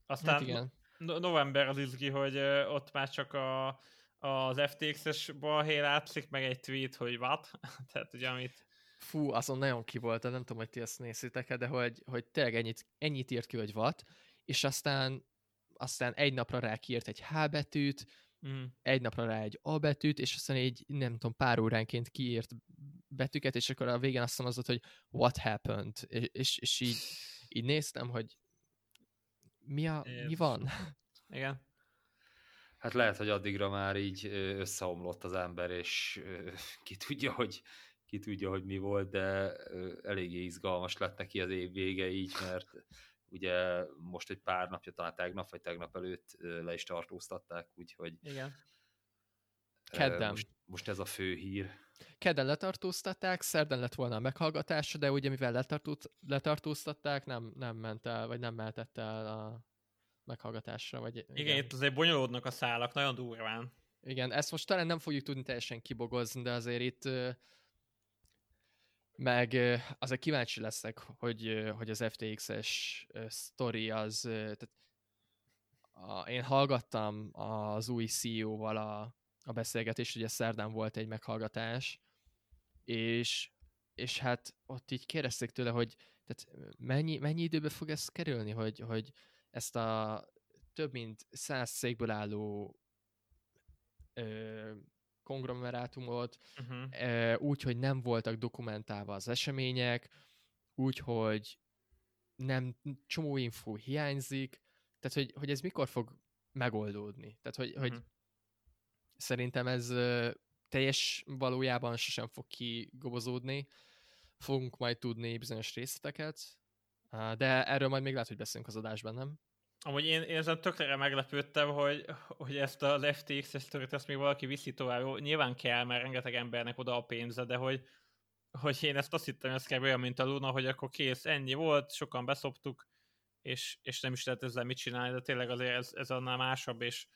Aztán hát igen. No- november az izgi, hogy ott már csak a, az FTX-es balhé látszik, meg egy tweet, hogy what? Tehát ugye amit... Fú, azon nagyon ki volt, nem tudom, hogy ti ezt nézitek de hogy, hogy tényleg ennyit, ennyit írt ki, hogy what, és aztán, aztán egy napra rá kiírt egy H betűt, mm. egy napra rá egy A betűt, és aztán egy, nem tudom, pár óránként kiírt betűket, és akkor a végén azt mondod, hogy what happened, és, és így, így néztem, hogy mi, a, mi van? Igen. Hát lehet, hogy addigra már így összeomlott az ember, és ki tudja, hogy ki tudja, hogy mi volt, de eléggé izgalmas lett neki az év vége így, mert ugye most egy pár napja, talán tegnap, vagy tegnap előtt le is tartóztatták, úgyhogy Igen. Kedden. Most, most ez a fő hír. Kedden letartóztatták, szerden lett volna a meghallgatás, de ugye mivel letartóz, letartóztatták, nem, nem ment el, vagy nem mehetett el a meghallgatásra. Vagy, igen. igen, itt azért bonyolódnak a szálak, nagyon durván. Igen, ezt most talán nem fogjuk tudni teljesen kibogozni, de azért itt meg azért kíváncsi leszek, hogy, hogy az FTX-es sztori az, tehát a, én hallgattam az új CEO-val a, a beszélgetést, ugye szerdán volt egy meghallgatás, és, és hát ott így kérdezték tőle, hogy tehát mennyi, mennyi időbe fog ez kerülni, hogy, hogy ezt a több mint száz székből álló ö, konglomerátumot, uh-huh. úgy, hogy nem voltak dokumentálva az események, úgy, hogy nem csomó info hiányzik, tehát hogy, hogy ez mikor fog megoldódni. Tehát, hogy, uh-huh. hogy. Szerintem ez teljes valójában sosem fog kigobozódni, fogunk majd tudni bizonyos részleteket, de erről majd még lehet, hogy beszélünk az adásban, nem? Amúgy én, én ezen tökre meglepődtem, hogy, hogy ezt az FTX-es sztorit ezt még valaki viszi tovább. Nyilván kell, mert rengeteg embernek oda a pénze, de hogy, hogy én ezt azt hittem, ez kell olyan, mint a Luna, hogy akkor kész, ennyi volt, sokan beszoptuk, és, és nem is lehet ezzel mit csinálni, de tényleg azért ez, ez annál másabb, és,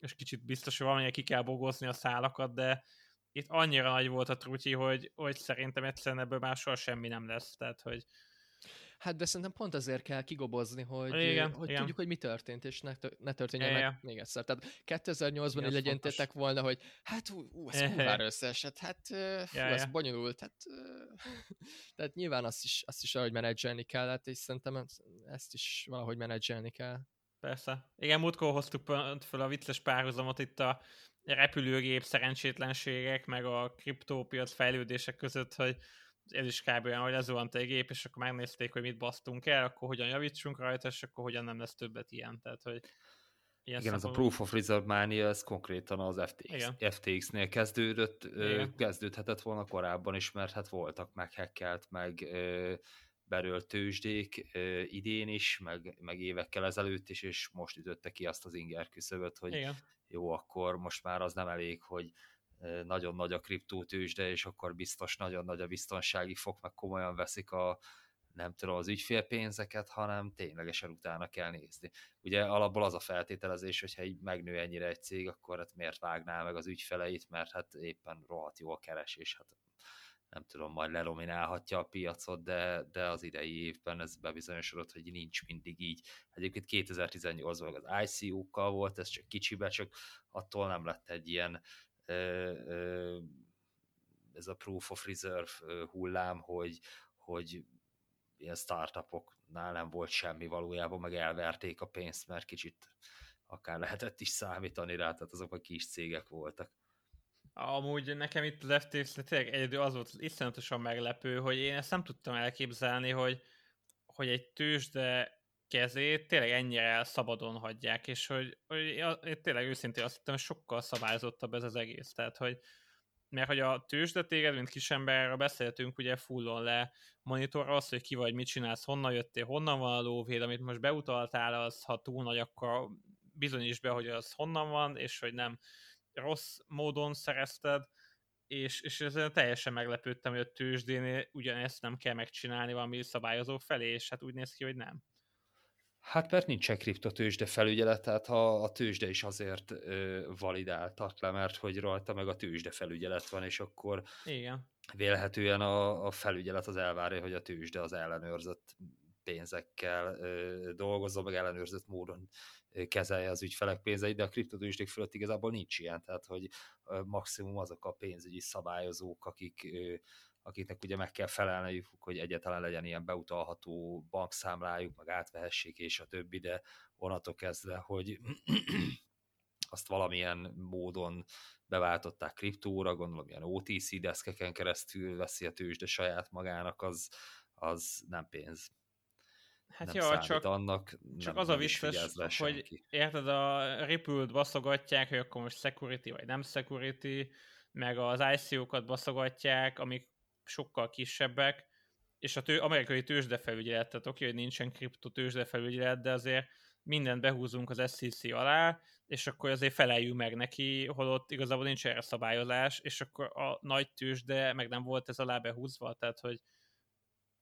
és kicsit biztos, hogy valamilyen ki kell bogozni a szálakat, de itt annyira nagy volt a trutyi, hogy, hogy szerintem egyszerűen ebből már soha semmi nem lesz, tehát hogy, Hát de szerintem pont azért kell kigobozni, hogy, igen, hogy igen. tudjuk, hogy mi történt, és ne, ne történjen igen, meg még egyszer. Tehát 2008-ban így legyentétek volna, hogy hát ú, ú ez kurvára összeesett, hát fú, ja, ez ja. bonyolult, hát tehát nyilván azt is, azt is valahogy menedzselni kellett, és szerintem ezt is valahogy menedzselni kell. Persze. Igen, múltkor hoztuk fel a vicces párhuzamot itt a repülőgép szerencsétlenségek, meg a kriptópiac fejlődések között, hogy ez is kb. olyan, hogy lezuhant egy gép, és akkor megnézték, hogy mit basztunk el, akkor hogyan javítsunk rajta, és akkor hogyan nem lesz többet ilyen. Tehát, hogy ilyen Igen, az a Proof of Reserve Mania, ez konkrétan az FTX, FTX-nél kezdődött, Igen. kezdődhetett volna korábban is, mert hát voltak meghekkelt, meg ö, belőle tőzsdék ö, idén is, meg, meg évekkel ezelőtt is, és most ütötte ki azt az inger küszöböt, hogy Igen. jó, akkor most már az nem elég, hogy nagyon nagy a kriptótősde, és akkor biztos nagyon nagy a biztonsági fok, meg komolyan veszik a nem tudom, az ügyfélpénzeket, hanem ténylegesen utána kell nézni. Ugye alapból az a feltételezés, hogyha így megnő ennyire egy cég, akkor hát miért vágná meg az ügyfeleit, mert hát éppen rohadt jó a keresés, hát nem tudom, majd lelominálhatja a piacot, de, de az idei évben ez bebizonyosodott, hogy nincs mindig így. Egyébként 2018-ban az ICO-kkal volt, ez csak kicsibe, csak attól nem lett egy ilyen ez a proof of reserve hullám, hogy, hogy ilyen startupoknál nem volt semmi valójában, meg elverték a pénzt, mert kicsit akár lehetett is számítani rá, tehát azok a kis cégek voltak. Amúgy nekem itt az FTX tényleg egyedül az volt iszonyatosan meglepő, hogy én ezt nem tudtam elképzelni, hogy, hogy egy tőzsde kezét tényleg ennyire szabadon hagyják, és hogy, hogy én tényleg őszintén azt hittem, hogy sokkal szabályozottabb ez az egész. Tehát, hogy mert hogy a tőzsde téged, mint kisemberről beszéltünk, ugye fullon le monitor az, hogy ki vagy, mit csinálsz, honnan jöttél, honnan van a lóvéd, amit most beutaltál, az ha túl nagy, akkor bizonyíts be, hogy az honnan van, és hogy nem rossz módon szerezted, és, és ezzel teljesen meglepődtem, hogy a tőzsdénél ugyanezt nem kell megcsinálni valami szabályozó felé, és hát úgy néz ki, hogy nem. Hát mert nincsen kriptotősde felügyelet, tehát ha a tőzsde is azért ö, validáltat le, mert hogy rajta meg a tőzsde felügyelet van, és akkor Igen. vélhetően a, a felügyelet az elvárja, hogy a tőzsde az ellenőrzött pénzekkel dolgozom, meg ellenőrzött módon kezelje az ügyfelek pénzeit, de a kriptotőzsdék fölött igazából nincs ilyen, tehát hogy maximum azok a pénzügyi szabályozók, akik akiknek ugye meg kell felelniük, hogy egyáltalán legyen ilyen beutalható bankszámlájuk, meg átvehessék és a többi, de onnantól kezdve, hogy azt valamilyen módon beváltották kriptóra, gondolom ilyen OTC deszkeken keresztül veszi a tőzsde saját magának, az, az nem pénz. Hát nem jó, csak, annak, csak nem, az a vicces, hogy senki. érted, a Ripple-t baszogatják, hogy akkor most security vagy nem security, meg az ICO-kat baszogatják, amik sokkal kisebbek, és a tő, amerikai tőzsdefelügyelet, tehát oké, hogy nincsen kripto tőzsdefelügyelet, de azért mindent behúzunk az SEC alá, és akkor azért feleljünk meg neki, holott igazából nincs erre szabályozás, és akkor a nagy tőzsde meg nem volt ez alá behúzva, tehát hogy,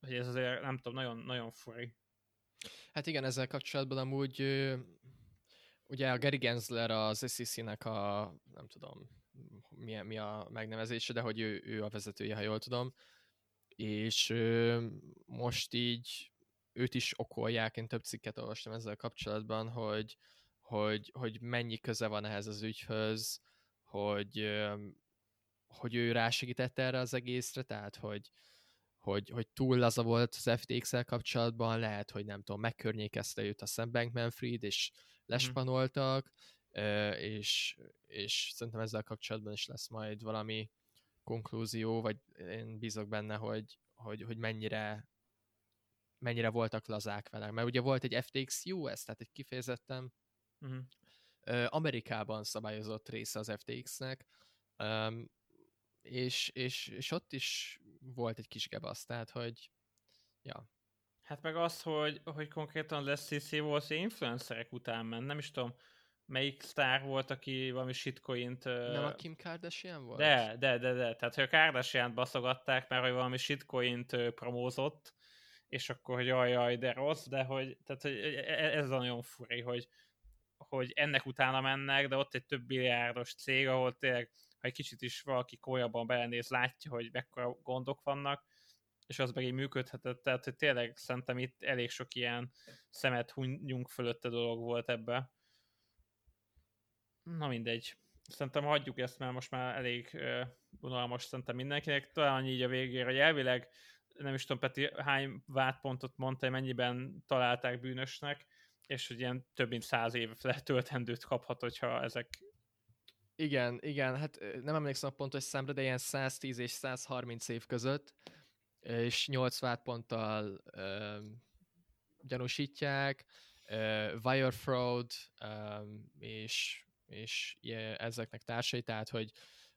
hogy ez azért nem tudom, nagyon, nagyon furi. Hát igen, ezzel kapcsolatban amúgy ugye a Gary Gensler az SEC-nek a, nem tudom, mi, mi a megnevezése, de hogy ő, ő a vezetője, ha jól tudom, és most így őt is okolják, én több cikket olvastam ezzel kapcsolatban, hogy, hogy, hogy mennyi köze van ehhez az ügyhöz, hogy, hogy ő rásegített erre az egészre, tehát hogy, hogy, hogy túl laza volt az FTX-el kapcsolatban, lehet, hogy nem tudom, megkörnyékezte őt a Sam Bankman-Fried, és mhm. lespanoltak, és, és szerintem ezzel kapcsolatban is lesz majd valami konklúzió, vagy én bízok benne, hogy, hogy, hogy mennyire mennyire voltak lazák vele. Mert ugye volt egy FTX US, tehát egy kifejezetten uh-huh. Amerikában szabályozott része az FTX-nek, és, és, és ott is volt egy kis gebasz, tehát hogy ja. Hát meg az, hogy, hogy konkrétan lesz CC volt influencerek után ment, nem is tudom, melyik sztár volt, aki valami shitcoint... Nem a Kim Kardashian volt? De, de, de, de. Tehát, hogy a kardashian baszogatták, mert hogy valami shitcoint promózott, és akkor, hogy jaj, jaj, de rossz, de hogy, tehát, hogy e, e, ez a nagyon furi, hogy, hogy ennek utána mennek, de ott egy több milliárdos cég, ahol tényleg, egy kicsit is valaki kolyabban belenéz, látja, hogy mekkora gondok vannak, és az meg így működhetett, tehát hogy tényleg szerintem itt elég sok ilyen szemet hunyunk fölötte dolog volt ebbe. Na mindegy. Szerintem hagyjuk ezt, mert most már elég uh, unalmas szerintem mindenkinek. Talán így a végére, hogy elvileg nem is tudom, Peti, hány vádpontot mondta, mennyiben találták bűnösnek, és hogy ilyen több mint száz év letöltendőt kaphat, hogyha ezek igen, igen, hát nem emlékszem a pontos számra, de ilyen 110 és 130 év között, és 8 vádponttal uh, gyanúsítják, uh, wire fraud, um, és és ezeknek társai, tehát hogy,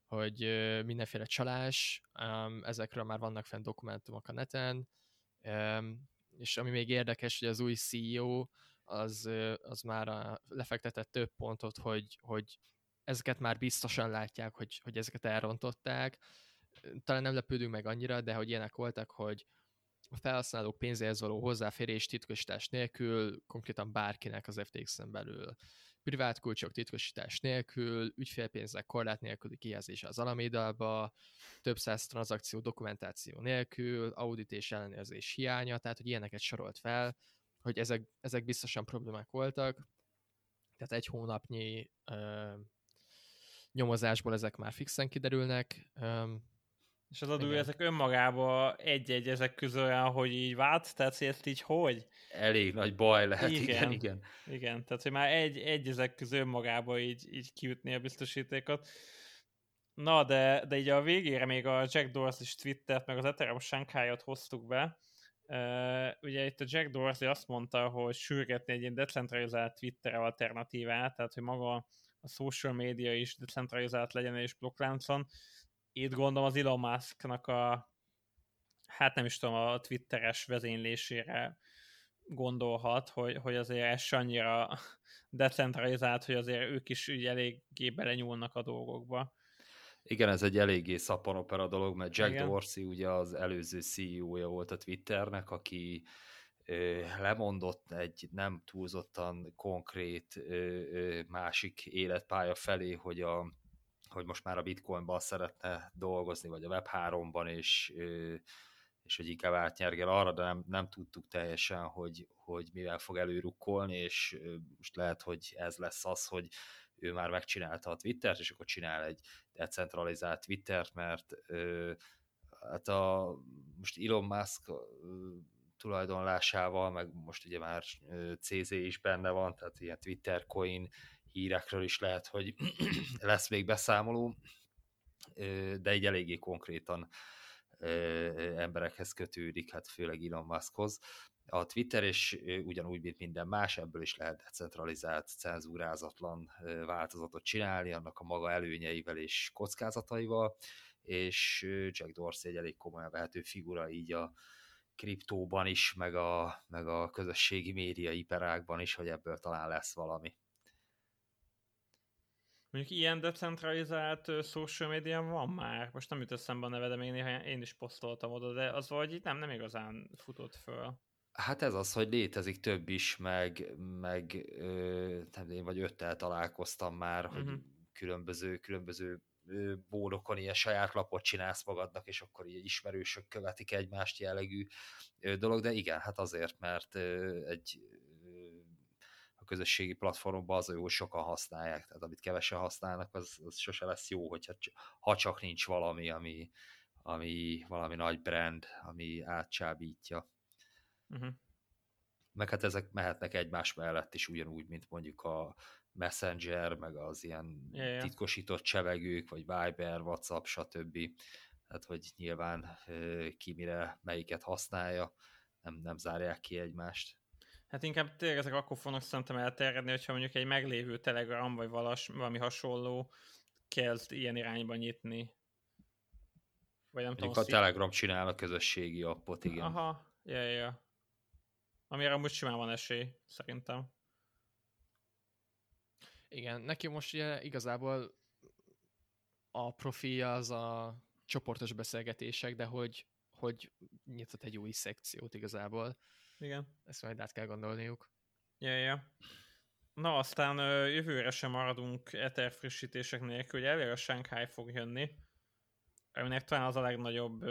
hogy mindenféle csalás, ezekről már vannak fenn dokumentumok a neten, és ami még érdekes, hogy az új CEO az, az már a, lefektetett több pontot, hogy, hogy ezeket már biztosan látják, hogy, hogy ezeket elrontották. Talán nem lepődünk meg annyira, de hogy ilyenek voltak, hogy a felhasználók pénzéhez való hozzáférés titkosítás nélkül konkrétan bárkinek az FTX-en belül privát kulcsok titkosítás nélkül, ügyfélpénzek korlát nélküli kijelzése az Alameda-ba, több száz tranzakció dokumentáció nélkül, audit és ellenőrzés hiánya, tehát hogy ilyeneket sorolt fel, hogy ezek, ezek biztosan problémák voltak, tehát egy hónapnyi nyomozásból ezek már fixen kiderülnek, és az adó ezek önmagában egy-egy ezek közül olyan, hogy így vált, tehát ezt így hogy? Elég nagy baj lehet, igen, igen. Igen, igen tehát hogy már egy, egy ezek közül önmagában így, így kiütni a biztosítékot. Na, de, de így a végére még a Jack Dorsey is twittert, meg az Ethereum Shanghai-ot hoztuk be. Uh, ugye itt a Jack Dorsey azt mondta, hogy sürgetni egy ilyen decentralizált Twitter alternatívát, tehát hogy maga a social media is decentralizált legyen és blokkláncon itt gondolom az Elon Musknak a hát nem is tudom, a twitteres vezénylésére gondolhat, hogy, hogy azért ez annyira decentralizált, hogy azért ők is úgy eléggé belenyúlnak a dolgokba. Igen, ez egy eléggé szappanopera dolog, mert Jack Igen. Dorsey ugye az előző CEO-ja volt a Twitternek, aki lemondott egy nem túlzottan konkrét másik életpálya felé, hogy a hogy most már a Bitcoinban szeretne dolgozni, vagy a Web3-ban, és, és hogy inkább átnyergel arra, de nem, nem tudtuk teljesen, hogy, hogy mivel fog előrukkolni, és most lehet, hogy ez lesz az, hogy ő már megcsinálta a Twittert, és akkor csinál egy decentralizált Twittert, mert hát a, most Elon Musk tulajdonlásával, meg most ugye már CZ is benne van, tehát ilyen Twitter coin hírekről is lehet, hogy lesz még beszámoló, de egy eléggé konkrétan emberekhez kötődik, hát főleg Elon Muskhoz. A Twitter, és ugyanúgy, mint minden más, ebből is lehet decentralizált, cenzúrázatlan változatot csinálni, annak a maga előnyeivel és kockázataival, és Jack Dorsey egy elég komolyan vehető figura így a kriptóban is, meg a, meg a közösségi média iparágban is, hogy ebből talán lesz valami. Mondjuk ilyen decentralizált social media van már, most nem jut eszembe a neve, de még néha én is posztoltam oda, de az vagy nem, nem igazán futott föl. Hát ez az, hogy létezik több is, meg, meg ö, nem én vagy öttel találkoztam már, uh-huh. hogy mhm. különböző, különböző bódokon ilyen saját lapot csinálsz magadnak, és akkor így ismerősök követik egymást jellegű dolog, de igen, hát azért, mert egy a közösségi platformban az, hogy sokan használják, tehát amit kevesen használnak, az, az sose lesz jó, hogyha, ha csak nincs valami, ami, ami valami nagy brand, ami átcsábítja. Uh-huh. Meg hát ezek mehetnek egymás mellett is ugyanúgy, mint mondjuk a Messenger, meg az ilyen yeah, yeah. titkosított csevegők, vagy Viber, WhatsApp, stb. Tehát, hogy nyilván ki mire melyiket használja, nem, nem zárják ki egymást. Hát inkább tényleg ezek akkor fognak szerintem elterjedni, hogyha mondjuk egy meglévő Telegram, vagy valas, valami hasonló kezd ilyen irányba nyitni. Vagy nem mondjuk tudom, a Telegram csinál a közösségi appot, igen. Aha, ja, ja. Amire amúgy simán van esély, szerintem. Igen, neki most ugye igazából a profilja az a csoportos beszélgetések, de hogy, hogy nyitott egy új szekciót igazából. Igen. Ezt majd át kell gondolniuk. Ja, ja. Na, aztán jövőre sem maradunk Ether frissítések nélkül, hogy elvileg a Shanghai fog jönni, aminek talán az a legnagyobb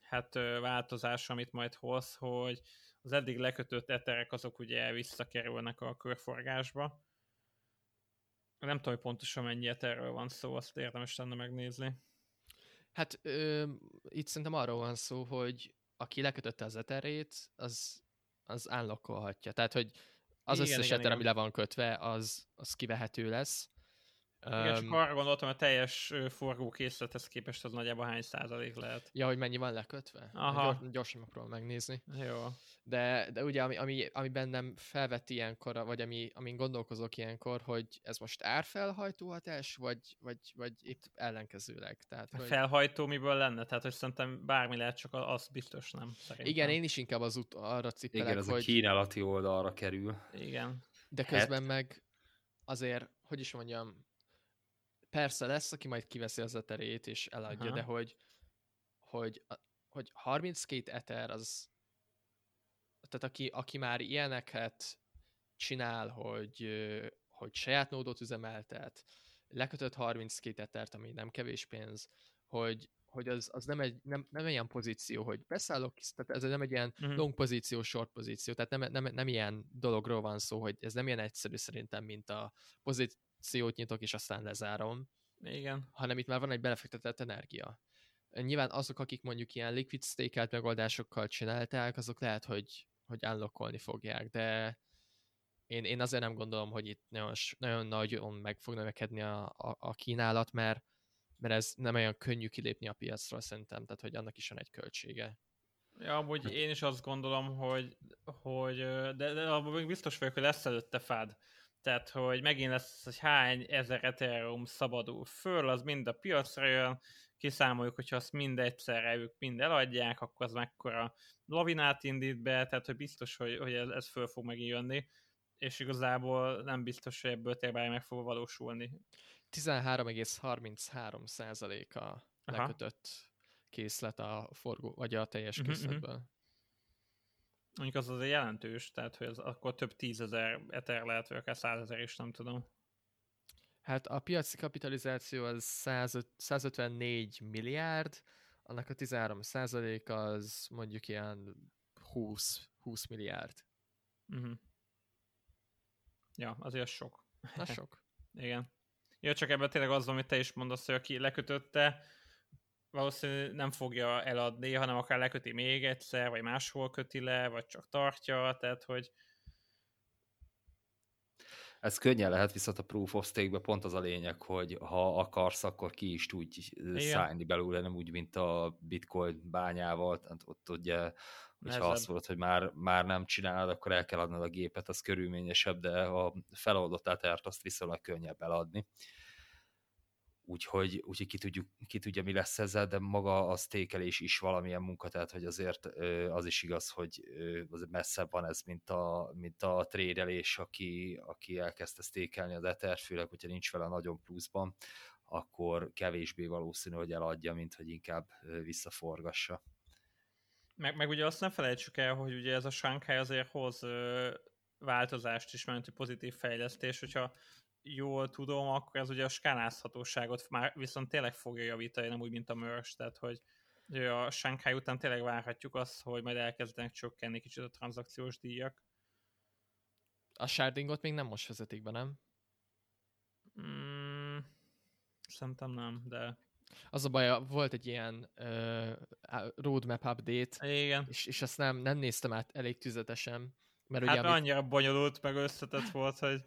hát változás, amit majd hoz, hogy az eddig lekötött eterek azok ugye visszakerülnek a körforgásba, nem tudom, hogy pontosan mennyi erről van szó, azt érdemes lenne megnézni. Hát ö, itt szerintem arról van szó, hogy aki lekötötte az eterét, az, az unlockolhatja. Tehát, hogy az igen, összes igen, eter, igen. ami le van kötve, az, az kivehető lesz. Igen, csak arra gondoltam, a teljes forgókészlethez képest az nagyjából hány százalék lehet. Ja, hogy mennyi van lekötve? Aha. Gyors, gyorsan megpróbálom megnézni. Jó. De, de ugye, ami, ami, ami bennem felvett ilyenkor, vagy ami, amin gondolkozok ilyenkor, hogy ez most árfelhajtó hatás, vagy, vagy, vagy épp ellenkezőleg. Tehát, hogy... Felhajtó miből lenne? Tehát, hogy szerintem bármi lehet, csak az biztos nem. Szerintem. Igen, én is inkább az út arra cipelek, Igen, az hogy... a kínálati oldalra kerül. Igen. De közben hát... meg azért, hogy is mondjam, persze lesz, aki majd kiveszi az eterét és eladja, Aha. de hogy, hogy, hogy 32 eter az, tehát aki, aki már ilyeneket csinál, hogy, hogy saját nódot üzemeltet, lekötött 32 etert, ami nem kevés pénz, hogy, hogy az, az nem, egy, nem, nem ilyen pozíció, hogy beszállok, tehát ez nem egy ilyen uh-huh. long pozíció, short pozíció, tehát nem, nem, nem ilyen dologról van szó, hogy ez nem ilyen egyszerű szerintem, mint a pozíció akciót nyitok, és aztán lezárom. Igen. Hanem itt már van egy belefektetett energia. Nyilván azok, akik mondjuk ilyen liquid stake megoldásokkal csinálták, azok lehet, hogy, hogy unlockolni fogják, de én, én azért nem gondolom, hogy itt nagyon, nagyon nagyon meg fog növekedni a, a, a kínálat, mert, mert ez nem olyan könnyű kilépni a piacról szerintem, tehát hogy annak is van egy költsége. Ja, amúgy én is azt gondolom, hogy, hogy de, de abban biztos vagyok, hogy lesz előtte fád. Tehát, hogy megint lesz, hogy hány ezer Ethereum szabadul föl, az mind a piacra jön, kiszámoljuk, hogyha azt mind egyszerre ők mind eladják, akkor az mekkora lavinát indít be, tehát hogy biztos, hogy, hogy ez, ez föl fog megint jönni, és igazából nem biztos, hogy ebből tényleg meg fog valósulni. 13,33 százaléka lekötött készlet a forgó, vagy a teljes uh-huh, készletből. Uh-huh. Mondjuk az azért jelentős, tehát hogy az akkor több tízezer eter lehet, vagy akár százezer is, nem tudom. Hát a piaci kapitalizáció az 100, 154 milliárd, annak a 13% az mondjuk ilyen 20, 20 milliárd. Uh-huh. Ja, azért sok. Na sok. Igen. Ja, csak ebben tényleg az, amit te is mondasz, hogy aki lekötötte, valószínűleg nem fogja eladni, hanem akár leköti még egyszer, vagy máshol köti le, vagy csak tartja, tehát hogy ez könnyen lehet, viszont a proof of stake pont az a lényeg, hogy ha akarsz, akkor ki is tudj szállni belőle, nem úgy, mint a bitcoin bányával, tehát ott ugye, hogyha azt mondod, hogy már, már nem csinálod, akkor el kell adnod a gépet, az körülményesebb, de a feloldott etert azt viszonylag könnyebb eladni úgyhogy, úgyhogy ki, tudjuk, ki tudja, mi lesz ezzel, de maga a stékelés is valamilyen munka, tehát hogy azért az is igaz, hogy az messzebb van ez, mint a, mint a trédelés, aki, aki elkezdte stékelni az Ether, főleg, hogyha nincs vele nagyon pluszban, akkor kevésbé valószínű, hogy eladja, mint hogy inkább visszaforgassa. Meg, meg ugye azt nem felejtsük el, hogy ugye ez a Shanghai azért hoz változást is, mert pozitív fejlesztés, hogyha jól tudom, akkor ez ugye a skálázhatóságot már viszont tényleg fogja javítani, nem úgy, mint a MERS, tehát hogy a Shanghai után tényleg várhatjuk azt, hogy majd elkezdenek csökkenni kicsit a tranzakciós díjak. A shardingot még nem most vezetik be, nem? Mm, szerintem nem, de... Az a baj, volt egy ilyen uh, roadmap update, Igen. És, és ezt nem, nem néztem át elég tüzetesen. Mert hát ugye, amit... annyira bonyolult, meg összetett volt, hogy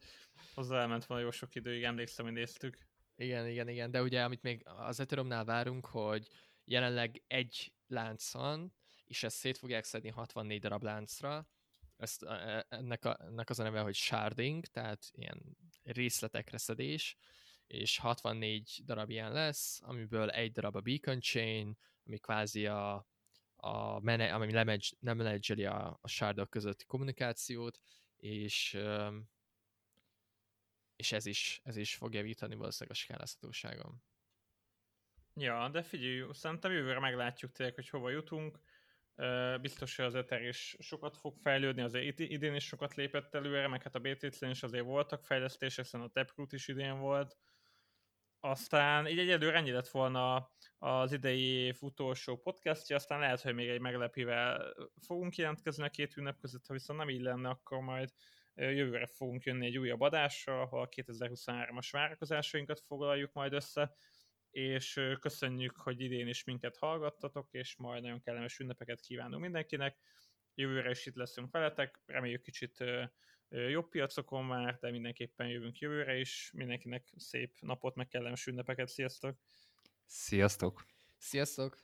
hozzá elment volna jó sok időig, emlékszem, hogy néztük. Igen, igen, igen, de ugye amit még az Ethereumnál várunk, hogy jelenleg egy lánc van, és ezt szét fogják szedni 64 darab láncra, ezt, e, ennek, a, ennek az a neve, hogy sharding, tehát ilyen részletekre szedés, és 64 darab ilyen lesz, amiből egy darab a beacon chain, ami kvázi a, a mene, ami nem menedzseli a, a shardok közötti kommunikációt, és és ez is, ez is fog javítani valószínűleg a skálázhatóságon. Ja, de figyelj, szerintem jövőre meglátjuk tényleg, hogy hova jutunk. Biztos, hogy az Ether is sokat fog fejlődni, azért idén is sokat lépett előre, meg hát a BTC-n is azért voltak fejlesztések, hiszen a Taproot is idén volt. Aztán így egyedül ennyi lett volna az idei év utolsó podcastja, aztán lehet, hogy még egy meglepivel fogunk jelentkezni a két ünnep között, ha viszont nem így lenne, akkor majd Jövőre fogunk jönni egy újabb adással, ahol a 2023-as várakozásainkat foglaljuk majd össze, és köszönjük, hogy idén is minket hallgattatok, és majd nagyon kellemes ünnepeket kívánunk mindenkinek. Jövőre is itt leszünk veletek, reméljük kicsit jobb piacokon már, de mindenképpen jövünk jövőre is. Mindenkinek szép napot, meg kellemes ünnepeket. Sziasztok! Sziasztok! Sziasztok!